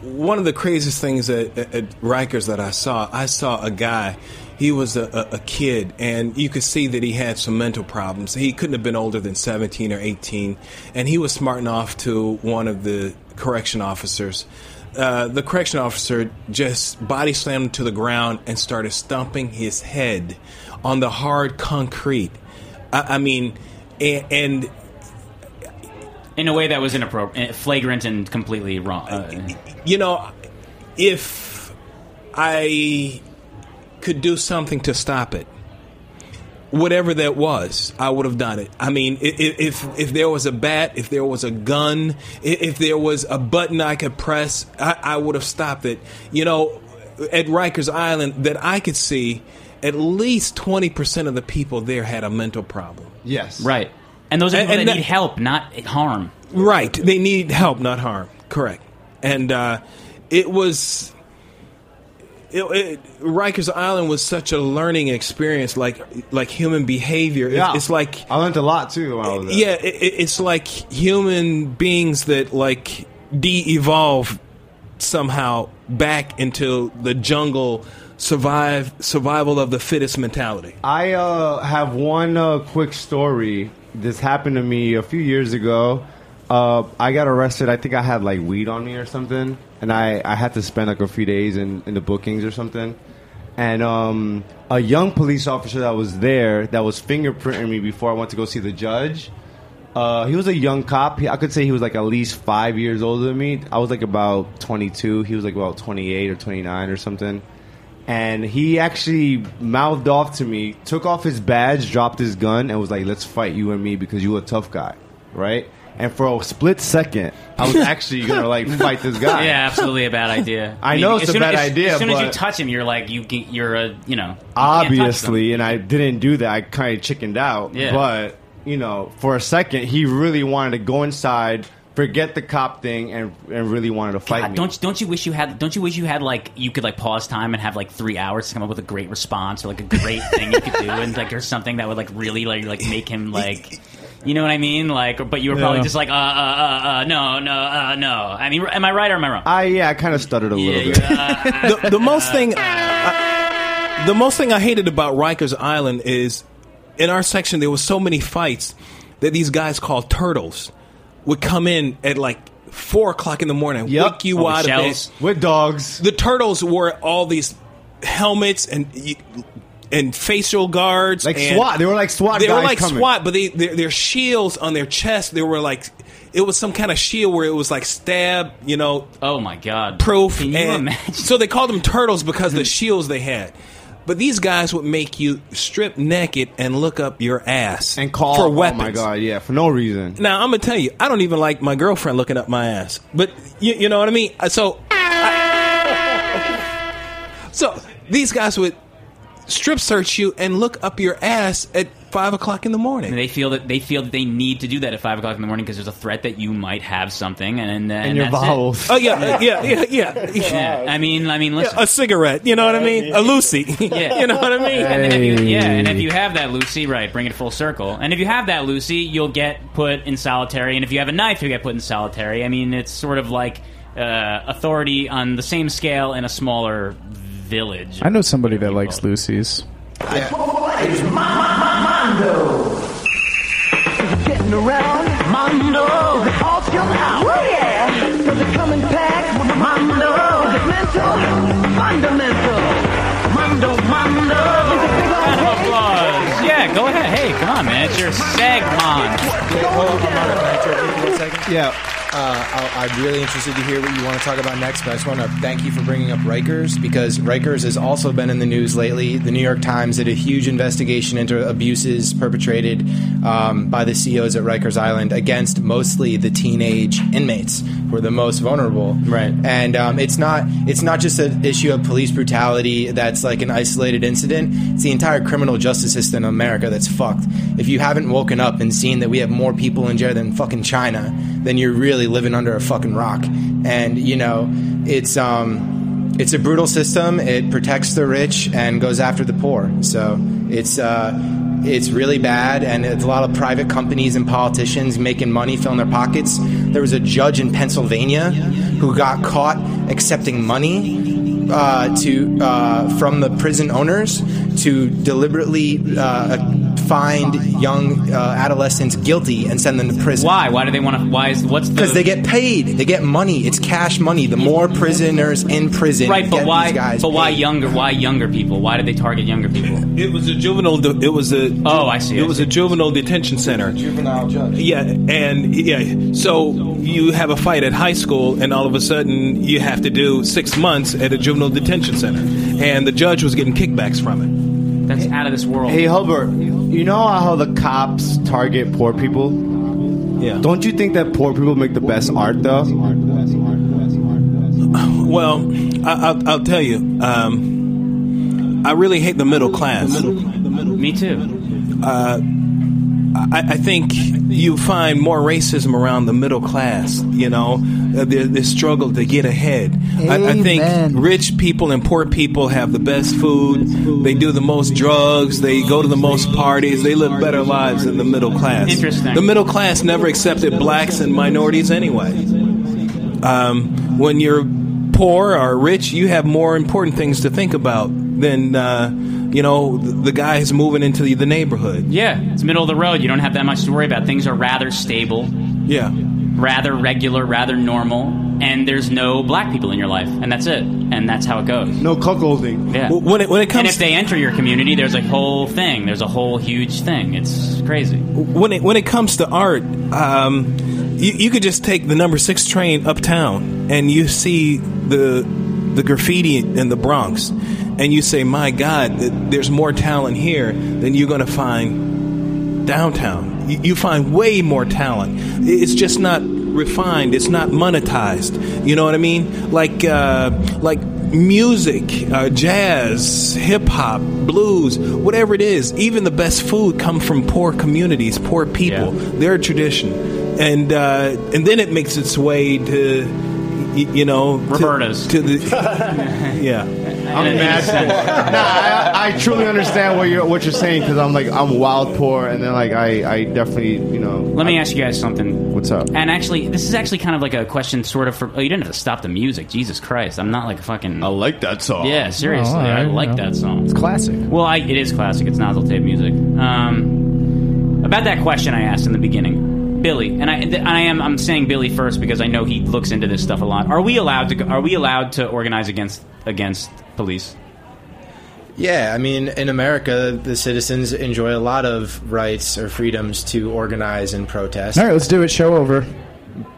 [SPEAKER 2] one of the craziest things at, at, Rikers that I saw, I saw a guy. He was a, a, kid, and you could see that he had some mental problems. He couldn't have been older than seventeen or eighteen, and he was smarting off to one of the correction officers. Uh, the correction officer just body slammed him to the ground and started stomping his head on the hard concrete. I, I mean, and, and
[SPEAKER 3] in a way that was inappropriate, flagrant, and completely wrong. Uh,
[SPEAKER 2] you know, if I could do something to stop it, whatever that was, I would have done it. I mean, i- i- if if there was a bat, if there was a gun, if there was a button I could press, I, I would have stopped it. You know, at Rikers Island, that I could see, at least twenty percent of the people there had a mental problem.
[SPEAKER 6] Yes,
[SPEAKER 3] right. And those are people
[SPEAKER 2] And- and
[SPEAKER 3] that
[SPEAKER 2] that-
[SPEAKER 3] need help, not harm.
[SPEAKER 2] Right. They need help, not harm. Correct. And uh, it was. It, it, Rikers Island was such a learning experience, like like human behavior. It-
[SPEAKER 6] Yeah.
[SPEAKER 2] It's like
[SPEAKER 6] I learned a lot too. When I was there.
[SPEAKER 2] yeah, it, it- it's like human beings that like de-evolve somehow back into the jungle, survive survival of the fittest mentality.
[SPEAKER 6] I uh, have one uh, quick story. This happened to me a few years ago. Uh, I got arrested. I think I had like weed on me or something, and I, I had to spend like a few days in, in the bookings or something. And um, a young police officer that was there that was fingerprinting me before I went to go see the judge. Uh, he was a young cop. He, I could say he was like at least five years older than me. I was like about 22. He was like about 28 or 29 or something and he actually mouthed off to me, took off his badge, dropped his gun, and was like, "Let's fight you and me because you're a tough guy, right?" And for a split second, I was actually gonna like fight this guy.
[SPEAKER 3] Yeah, absolutely a bad idea.
[SPEAKER 6] I know
[SPEAKER 3] as
[SPEAKER 6] it's a bad
[SPEAKER 3] as,
[SPEAKER 6] idea,
[SPEAKER 3] As soon as you touch him, you're like you. You're a you know. you can't touch them.
[SPEAKER 6] Obviously, and I didn't do that. I kind of chickened out.
[SPEAKER 3] Yeah.
[SPEAKER 6] But you know, for a second, he really wanted to go inside, forget the cop thing, and and really wanted to fight
[SPEAKER 3] God,
[SPEAKER 6] me.
[SPEAKER 3] don't don't you wish you had? Don't you wish you had like you could like pause time and have like three hours to come up with a great response or like a great thing you could do and like there's something that would like really like like make him like You know what I mean? Like, but you were probably
[SPEAKER 6] Yeah.
[SPEAKER 3] just like, uh, uh, uh, uh, no, no, uh, no. I mean, am I right or am I wrong?
[SPEAKER 6] I yeah, I kind of stuttered a little bit.
[SPEAKER 2] the, the most thing, I, the most thing I hated about Rikers Island is in our section there was so many fights that these guys called turtles would come in at like four o'clock in the morning, wake you
[SPEAKER 6] Oh, with
[SPEAKER 2] out
[SPEAKER 6] shells.
[SPEAKER 2] of bed
[SPEAKER 6] with dogs.
[SPEAKER 2] The turtles wore all these helmets and and facial guards,
[SPEAKER 6] Like
[SPEAKER 2] and-
[SPEAKER 6] SWAT. They were like SWAT
[SPEAKER 2] They were like
[SPEAKER 6] coming.
[SPEAKER 2] SWAT, but they their, their shields on their chest. They were like it was some kind of shield where it was like stab, you know.
[SPEAKER 3] Oh my god!
[SPEAKER 2] Proof.
[SPEAKER 3] Can you
[SPEAKER 2] and
[SPEAKER 3] imagine?
[SPEAKER 2] So they called them turtles because the shields they had. But these guys would make you strip naked and look up your ass and
[SPEAKER 6] Call-
[SPEAKER 2] for weapons.
[SPEAKER 6] Oh my god, yeah, for no reason.
[SPEAKER 2] Now I'm gonna tell you, I don't even like my girlfriend looking up my ass. But you, you know what I mean. Uh, So, I- so these guys would strip search you and look up your ass at five o'clock in the morning.
[SPEAKER 3] And they feel that they feel that they need to do that at five o'clock in the morning because there's a threat that you might have something, and and, and
[SPEAKER 2] your
[SPEAKER 3] that's it.
[SPEAKER 2] Oh, yeah, yeah, yeah, yeah.
[SPEAKER 3] yeah. I mean, I mean, listen.
[SPEAKER 2] a cigarette. You know what I mean? A loosie.
[SPEAKER 3] Yeah.
[SPEAKER 2] you know what I mean?
[SPEAKER 3] And then if you, yeah, and if you have that loosie, right, bring it full circle. And if you have that loosie, you'll get put in solitary. And if you have a knife, you'll get put in solitary. I mean, it's sort of like uh, authority on the same scale in a smaller village.
[SPEAKER 7] I know somebody that likes loosies.
[SPEAKER 8] It's Mondo. Is it getting around? Mondo. Is it all still out? Oh yeah. Does it come in packs? Mondo. Is it mental? Fundamental. Mondo, Mondo. Is it big
[SPEAKER 3] Round of applause. Yeah, go ahead. Hey, come on, man. It's your segment.
[SPEAKER 12] Yeah. Uh, I'll, I'm really interested to hear what you want to talk about next, but I just want to thank you for bringing up Rikers because Rikers has also been in the news lately. The New York Times did a huge investigation into abuses perpetrated um, by the CEOs at Rikers Island against mostly the teenage inmates who are the most vulnerable. Right. And um, it's not it's not just an issue of police brutality that's like an isolated incident. It's the entire criminal justice system in America that's fucked. If you haven't woken up and seen that we have more people in jail than fucking China, then you're really living under a fucking rock. And you know, it's um, it's a brutal system. It protects the rich and goes after the poor. So it's uh, it's really bad, and it's a lot of private companies and politicians making money, filling their pockets. There was a judge in Pennsylvania who got caught accepting money uh, to uh, from the prison owners to deliberately uh, find young uh, adolescents guilty and send them to prison.
[SPEAKER 3] Why? Why do they want to? Why is what's the?
[SPEAKER 12] Because they get paid. They get money. It's cash money. The more prisoners in prison,
[SPEAKER 3] right, but
[SPEAKER 12] get
[SPEAKER 3] why?
[SPEAKER 12] These guys
[SPEAKER 3] but why
[SPEAKER 12] paid.
[SPEAKER 3] younger? Why younger people? Why did they target younger people?
[SPEAKER 2] It was a juvenile. De- it was a.
[SPEAKER 3] Oh, I see.
[SPEAKER 2] It was a juvenile detention center.
[SPEAKER 12] Juvenile judge.
[SPEAKER 2] Yeah, and yeah, so you have a fight at high school, and all of a sudden you have to do six months at a juvenile detention center, and the judge was getting kickbacks from it.
[SPEAKER 3] That's out of this world.
[SPEAKER 6] Hey Holbert, you know how the cops target poor people?
[SPEAKER 2] Yeah.
[SPEAKER 6] Don't you think that poor people make the best art though?
[SPEAKER 2] Well, I, I'll, I'll tell you, um, I really hate the middle class.
[SPEAKER 3] The middle, the middle, Me too.
[SPEAKER 2] Uh, I, I think you find more racism around the middle class. You know, uh, the, the struggle to get ahead. I, I think rich people and poor people have the best food. They do the most drugs. They go to the most parties. They live better lives than the middle class.
[SPEAKER 3] Interesting.
[SPEAKER 2] The middle class never accepted blacks and minorities anyway. Um, when you're poor or rich, you have more important things to think about than uh, you know the, the guy who's moving into the, the neighborhood.
[SPEAKER 3] Yeah, it's middle of the road. You don't have that much to worry about. Things are rather stable.
[SPEAKER 2] Yeah.
[SPEAKER 3] Rather regular, rather normal, and there's no black people in your life, and that's it. And that's how it goes.
[SPEAKER 6] No cuckolding.
[SPEAKER 3] Yeah.
[SPEAKER 2] When it when it comes, and
[SPEAKER 3] if they enter your community, there's a whole thing. There's a whole huge thing. It's crazy.
[SPEAKER 2] when it when it comes to art, um, you, you could just take the number six train uptown and you see the the graffiti in the Bronx, and you say, "My God, there's more talent here than you're going to find downtown. You, find way more talent. It's just not refined. It's not monetized. You know what I mean? Like uh, like music, uh, jazz, hip hop, blues, whatever it is. Even the best food come from poor communities, poor people. Their tradition, and uh, and then it makes its way to y- you know to- to the yeah.
[SPEAKER 6] I'm mad poor. Nah, I, I truly understand what you're what you're saying because I'm like I'm wild poor, and then like I I definitely you know.
[SPEAKER 3] Let me ask you guys something.
[SPEAKER 6] What's up?
[SPEAKER 3] And actually, this is actually kind of like a question, sort of. For oh, you didn't have to stop the music. Jesus Christ, I'm not like a fucking. I
[SPEAKER 6] like that song.
[SPEAKER 3] Yeah, seriously,
[SPEAKER 7] Oh, all
[SPEAKER 3] I
[SPEAKER 7] right,
[SPEAKER 3] like
[SPEAKER 7] yeah.
[SPEAKER 3] that song.
[SPEAKER 7] It's classic.
[SPEAKER 3] Well, I, it is classic. It's nozzle tape music. Um, about that question I asked in the beginning, Billy, and I, th- I am I'm saying Billy first because I know he looks into this stuff a lot. Are we allowed to? Go, are we allowed to organize against against police?
[SPEAKER 12] Yeah, I mean, in America, the citizens enjoy a lot of rights or freedoms to organize and protest.
[SPEAKER 7] All right, let's do it. Show over.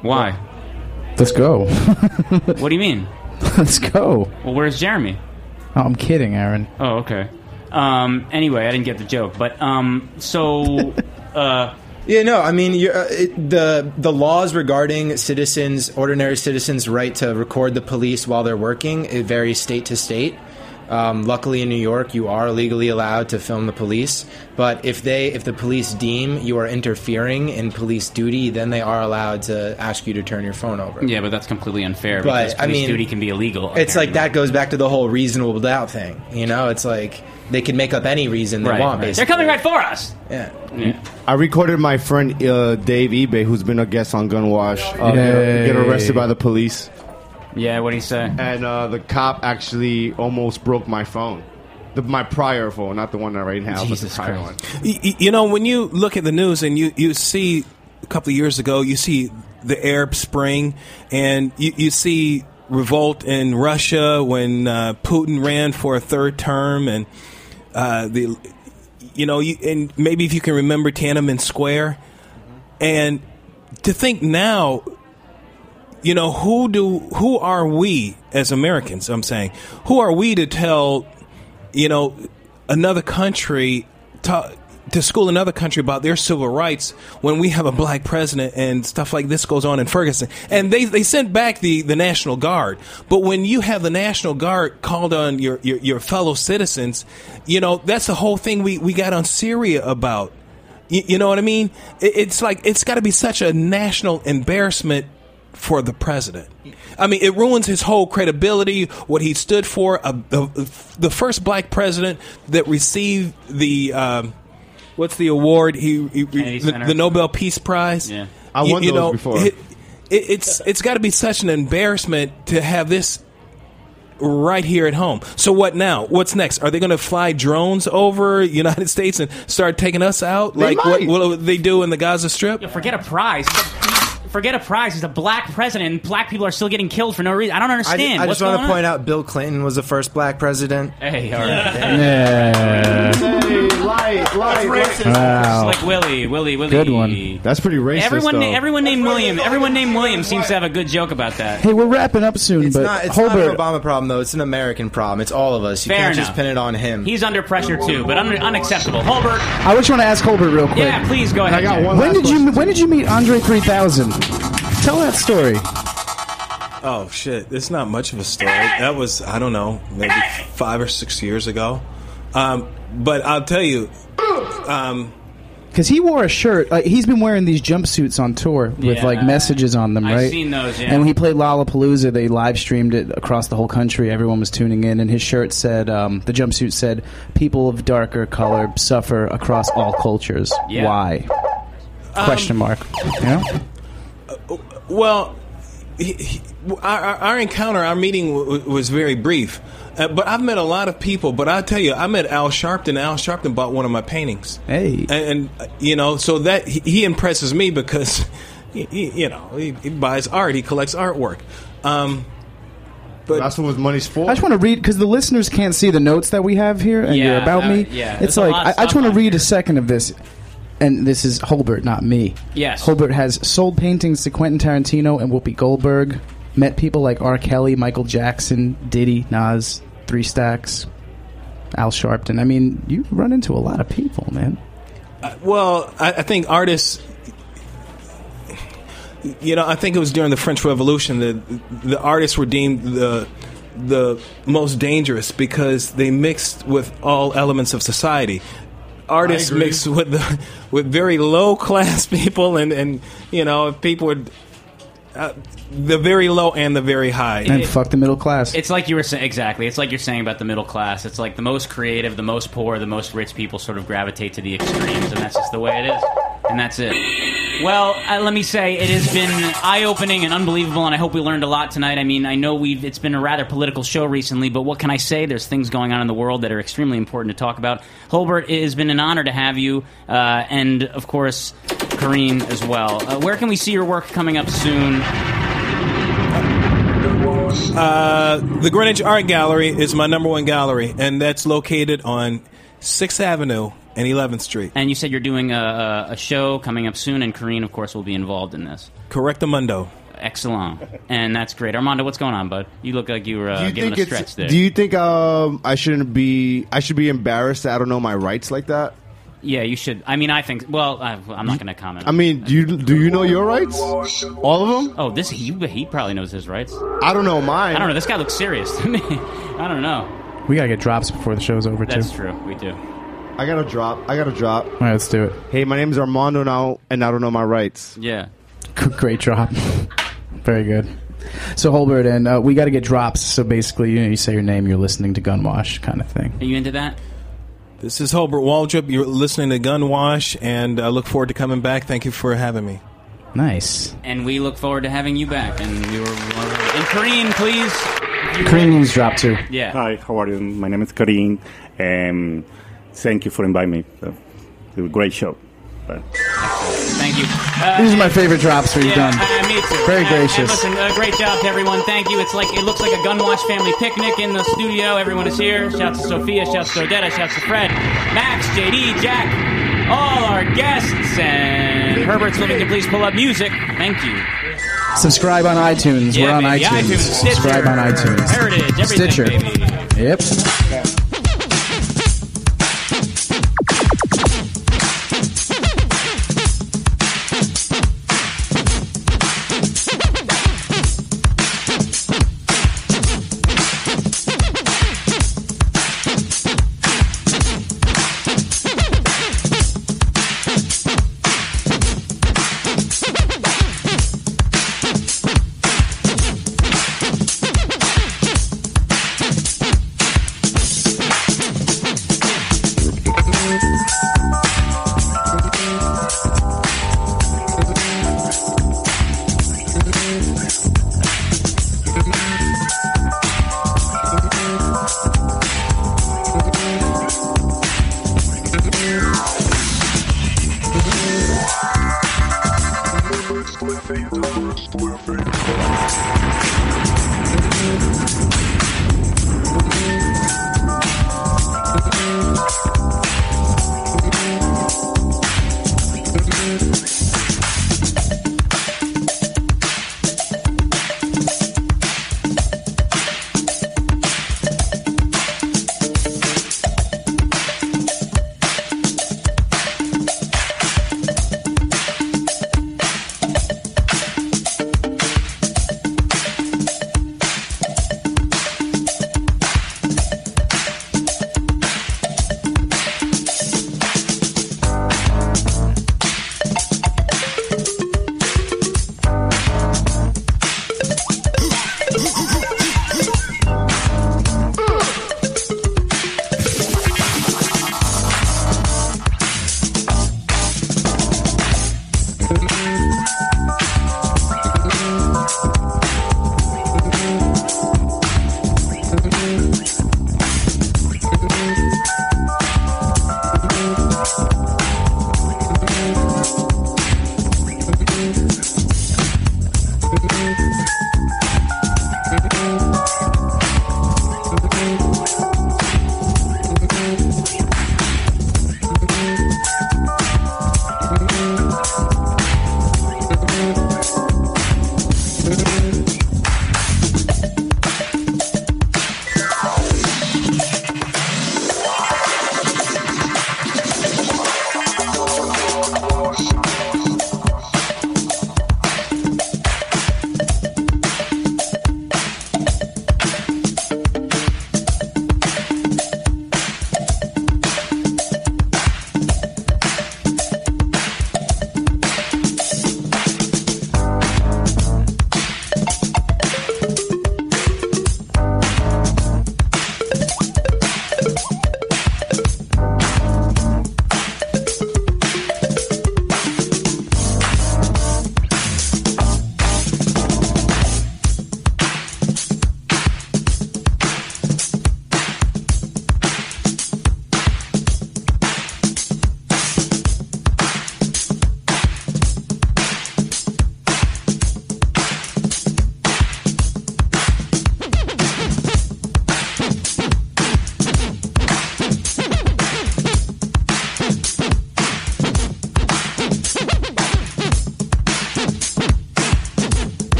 [SPEAKER 3] Why?
[SPEAKER 7] Let's go.
[SPEAKER 3] what do you mean?
[SPEAKER 7] let's go.
[SPEAKER 3] Well, where's Jeremy?
[SPEAKER 7] Oh, I'm kidding, Aaron.
[SPEAKER 3] Oh, okay. Um, anyway, I didn't get the joke, but um, so uh,
[SPEAKER 12] Yeah, no, I mean uh, it, the the laws regarding citizens, ordinary citizens' right to record the police while they're working, it varies state to state. Um, luckily, in New York, you are legally allowed to film the police. But if they, if the police deem you are interfering in police duty, then they are allowed to ask you to turn your phone over.
[SPEAKER 3] yeah, but that's completely unfair
[SPEAKER 12] But,
[SPEAKER 3] because
[SPEAKER 12] I
[SPEAKER 3] police
[SPEAKER 12] mean,
[SPEAKER 3] duty can be illegal.
[SPEAKER 12] It's like that goes back to the whole reasonable doubt thing. You know, it's like they can make up any reason they
[SPEAKER 3] Right,
[SPEAKER 12] want.
[SPEAKER 3] right.
[SPEAKER 12] Basically,
[SPEAKER 3] They're coming right for us.
[SPEAKER 12] Yeah.
[SPEAKER 6] I recorded my friend uh, Dave eBay, who's been a guest on Gunwash, uh,
[SPEAKER 7] Yay.
[SPEAKER 6] get arrested by the police.
[SPEAKER 3] Yeah, what do you say?
[SPEAKER 6] And uh, the cop actually almost broke my phone. The, my prior phone, not the one I right now,
[SPEAKER 3] Jesus
[SPEAKER 6] but the prior
[SPEAKER 3] Christ.
[SPEAKER 6] one.
[SPEAKER 2] Y- y- You know, when you look at the news and you, you see a couple of years ago, you see the Arab Spring, and you, you see revolt in Russia when uh, Putin ran for a third term, and uh, the you know, you, and maybe if you can remember Tiananmen Square, and to think now, you know, who do who are we as Americans? I'm saying, who are we to tell, you know, another country to, to school another country about their civil rights when we have a black president and stuff like this goes on in Ferguson. And they, they sent back the, the National Guard. But when you have the National Guard called on your, your, your fellow citizens, you know, that's the whole thing we, we got on Syria about. You, know what I mean? It, it's like, it's got to be such a national embarrassment for the president. I mean, it ruins his whole credibility, what he stood for. Uh, the, the first black president that received the um, what's the award? He, he the, the Nobel Peace Prize.
[SPEAKER 3] Yeah.
[SPEAKER 6] I won those before.
[SPEAKER 2] It, it, it's it's got to be such an embarrassment to have this right here at home. So what now? What's next? Are they going to fly drones over United States and start taking us out
[SPEAKER 6] They
[SPEAKER 2] like what
[SPEAKER 6] might.
[SPEAKER 2] will they do in the Gaza Strip?
[SPEAKER 3] Yo, forget a prize. Forget a prize. He's a black president, and black people are still getting killed for no reason. I don't understand.
[SPEAKER 12] I
[SPEAKER 3] What's
[SPEAKER 12] just want to point
[SPEAKER 3] on?
[SPEAKER 12] out Bill Clinton was the first black president.
[SPEAKER 3] Hey, all right.
[SPEAKER 7] Yeah.
[SPEAKER 6] Hey, light, light, light.
[SPEAKER 7] Wow.
[SPEAKER 3] Like Willie, Willie, Willie.
[SPEAKER 7] Good one.
[SPEAKER 6] That's pretty racist.
[SPEAKER 3] Everyone,
[SPEAKER 6] though.
[SPEAKER 3] na- everyone named William. Everyone named William seems to have a good joke about that.
[SPEAKER 7] Hey, we're wrapping up soon,
[SPEAKER 12] It's
[SPEAKER 7] but
[SPEAKER 12] not. It's not
[SPEAKER 7] Holbert.
[SPEAKER 12] an Obama problem though. It's an American problem. It's all of us. You
[SPEAKER 3] Fair
[SPEAKER 12] can't just pin it on him.
[SPEAKER 3] He's under pressure too, but un- unacceptable. Holbert,
[SPEAKER 7] I just want to ask Holbert real quick.
[SPEAKER 3] yeah, please go ahead.
[SPEAKER 6] I got one
[SPEAKER 7] When
[SPEAKER 6] last
[SPEAKER 7] did you. When did you meet Andre 3000? Tell that story.
[SPEAKER 2] Oh shit! It's not much of a story. That was I don't know, maybe five or six years ago. Um, but I'll tell you, um,
[SPEAKER 7] Because he wore a shirt. Like, he's been wearing these jumpsuits on tour with
[SPEAKER 3] Yeah.
[SPEAKER 7] like messages on them,
[SPEAKER 3] I've
[SPEAKER 7] right?
[SPEAKER 3] seen those, yeah.
[SPEAKER 7] And when he played Lollapalooza, they live streamed it across the whole country. Everyone was tuning in, and his shirt said, um, the jumpsuit said, "People of darker color suffer across all cultures.
[SPEAKER 3] Yeah.
[SPEAKER 7] Why?"
[SPEAKER 3] Um,
[SPEAKER 7] Question mark. Yeah.
[SPEAKER 2] well, he, he, our, our our encounter, our meeting w- w- was very brief. Uh, but I've met a lot of people. But I tell you, I met Al Sharpton. Al Sharpton bought one of my paintings.
[SPEAKER 7] Hey.
[SPEAKER 2] and, and uh, you know, so that he, he impresses me because, he, he, you know, he, he buys art. He collects artwork. Um, but
[SPEAKER 6] That's what money's for.
[SPEAKER 7] I just want to read because the listeners can't see the notes that we have here and
[SPEAKER 3] Yeah,
[SPEAKER 7] you're about
[SPEAKER 3] uh,
[SPEAKER 7] me.
[SPEAKER 3] yeah,
[SPEAKER 7] it's
[SPEAKER 3] there's
[SPEAKER 7] like I, I just want to read
[SPEAKER 3] here.
[SPEAKER 7] a second of this, and this is Holbert, not me.
[SPEAKER 3] Yes.
[SPEAKER 7] Holbert has sold paintings to Quentin Tarantino and Whoopi Goldberg. Met people like R. Kelly, Michael Jackson, Diddy, Nas, Three Stacks, Al Sharpton. I mean, you run into a lot of people, man.
[SPEAKER 2] Uh, well, I, I think artists. You know, I think it was during the French Revolution that the artists were deemed the the most dangerous because they mixed with all elements of society. Artists mixed with the with very low class people, and and you know, if people would. Uh, the very low and the very high.
[SPEAKER 7] And fuck the middle class.
[SPEAKER 3] It's like you were saying exactly. It's like you're saying about the middle class. It's like the most creative, the most poor, the most rich people sort of gravitate to the extremes, and that's just the way it is. And that's it. Well, uh, let me say it has been eye-opening and unbelievable, and I hope we learned a lot tonight. I mean, I know we've it's been a rather political show recently, but what can I say? There's things going on in the world that are extremely important to talk about. Holbert, it has been an honor to have you, uh, and of course, Kareem as well. Uh, where can we see your work coming up soon?
[SPEAKER 2] Uh, the Greenwich Art Gallery is my number one gallery, and that's located on Sixth Avenue and 11th Street.
[SPEAKER 3] And you said you're doing a, a, a show coming up soon, and Kareem, of course, will be involved in this.
[SPEAKER 2] Correctamundo.
[SPEAKER 3] Excellent. And that's great. Armando, what's going on, bud? You look like you were
[SPEAKER 6] Do
[SPEAKER 3] uh,
[SPEAKER 6] you
[SPEAKER 3] giving a stretch there.
[SPEAKER 6] Do you think um, I shouldn't be? I should be embarrassed that I don't know my rights like that.
[SPEAKER 3] yeah, you should. I mean, I think. Well, I, I'm not going to comment.
[SPEAKER 6] I mean, do you do you know your rights? All of them?
[SPEAKER 3] Oh, this he he probably knows his rights.
[SPEAKER 6] I don't know mine.
[SPEAKER 3] I don't know. This guy looks serious to me. I don't know.
[SPEAKER 7] We gotta get drops before the show's over too.
[SPEAKER 3] That's
[SPEAKER 7] too.
[SPEAKER 3] true. We do.
[SPEAKER 6] I got to drop. I got to drop.
[SPEAKER 7] All right, let's do it.
[SPEAKER 6] Hey, my name is Armando now, and I don't know my rights.
[SPEAKER 3] Yeah.
[SPEAKER 7] Great drop. Very good. So Holbert, and uh, we got to get drops. So basically, you know, you say your name, you're listening to Gunwash, kind of thing.
[SPEAKER 3] Are you into that?
[SPEAKER 2] This is Holbert Waldrop. You're listening to Gunwash, and I look forward to coming back. Thank you for having me.
[SPEAKER 7] Nice.
[SPEAKER 3] And we look forward to having you back. And we were. And Kareem, please.
[SPEAKER 7] Kareem needs drop too.
[SPEAKER 3] Yeah.
[SPEAKER 13] Hi, how are you? My name is Kareem, and thank you for inviting me. Uh, it was a great show. Bye.
[SPEAKER 3] Thank you.
[SPEAKER 7] These are my favorite drops we've
[SPEAKER 3] yeah,
[SPEAKER 7] done.
[SPEAKER 3] Uh, me too.
[SPEAKER 7] Very
[SPEAKER 3] And-
[SPEAKER 7] gracious.
[SPEAKER 3] And listen, uh, great job to everyone. Thank you. It's like it looks like a Gunwash family picnic in the studio. Everyone is here. Shouts to Sophia. Shouts to Odetta. Shouts to Fred, Max, JD, Jack, all our guests, and Herbert's living. Please pull up music. Thank you.
[SPEAKER 7] Subscribe on iTunes.
[SPEAKER 3] Yeah,
[SPEAKER 7] We're on
[SPEAKER 3] baby.
[SPEAKER 7] iTunes.
[SPEAKER 3] iTunes,
[SPEAKER 7] Subscribe on iTunes.
[SPEAKER 3] Heritage, everything,
[SPEAKER 7] Stitcher.
[SPEAKER 3] baby.
[SPEAKER 7] Yep.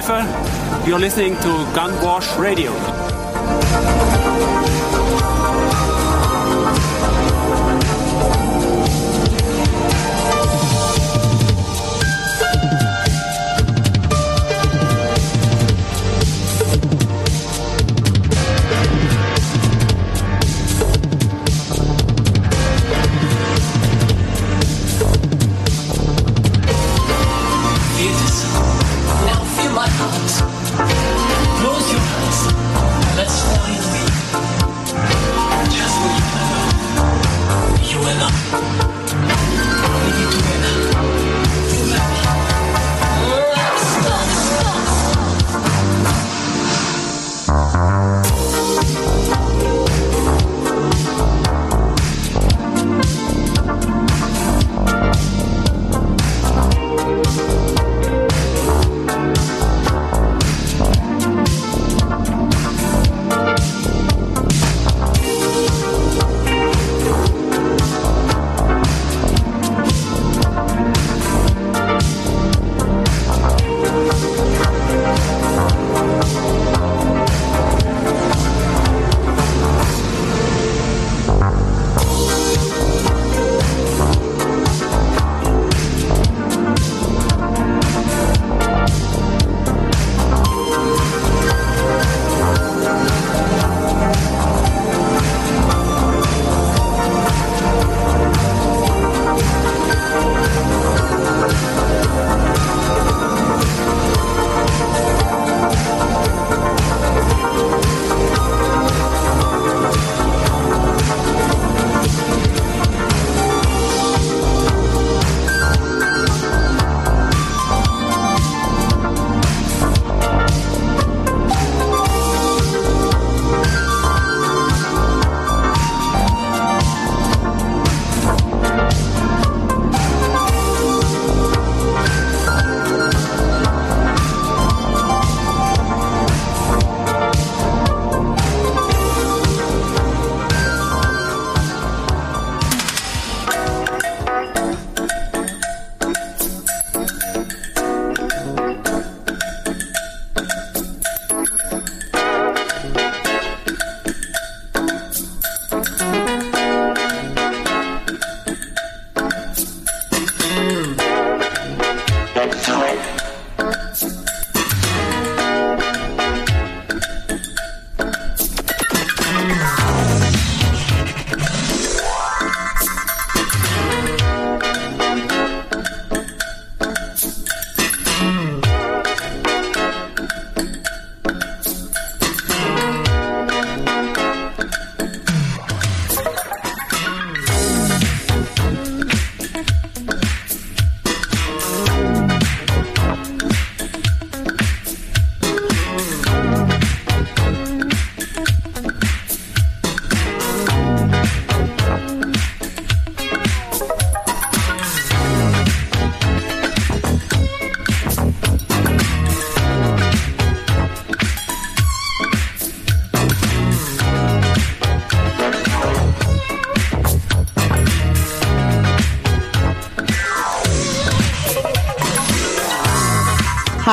[SPEAKER 19] Pfeiffer. You're listening to Gunwash Radio.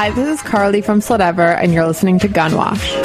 [SPEAKER 20] Hi, this is Carly from Slidever, and you're listening to Gunwash.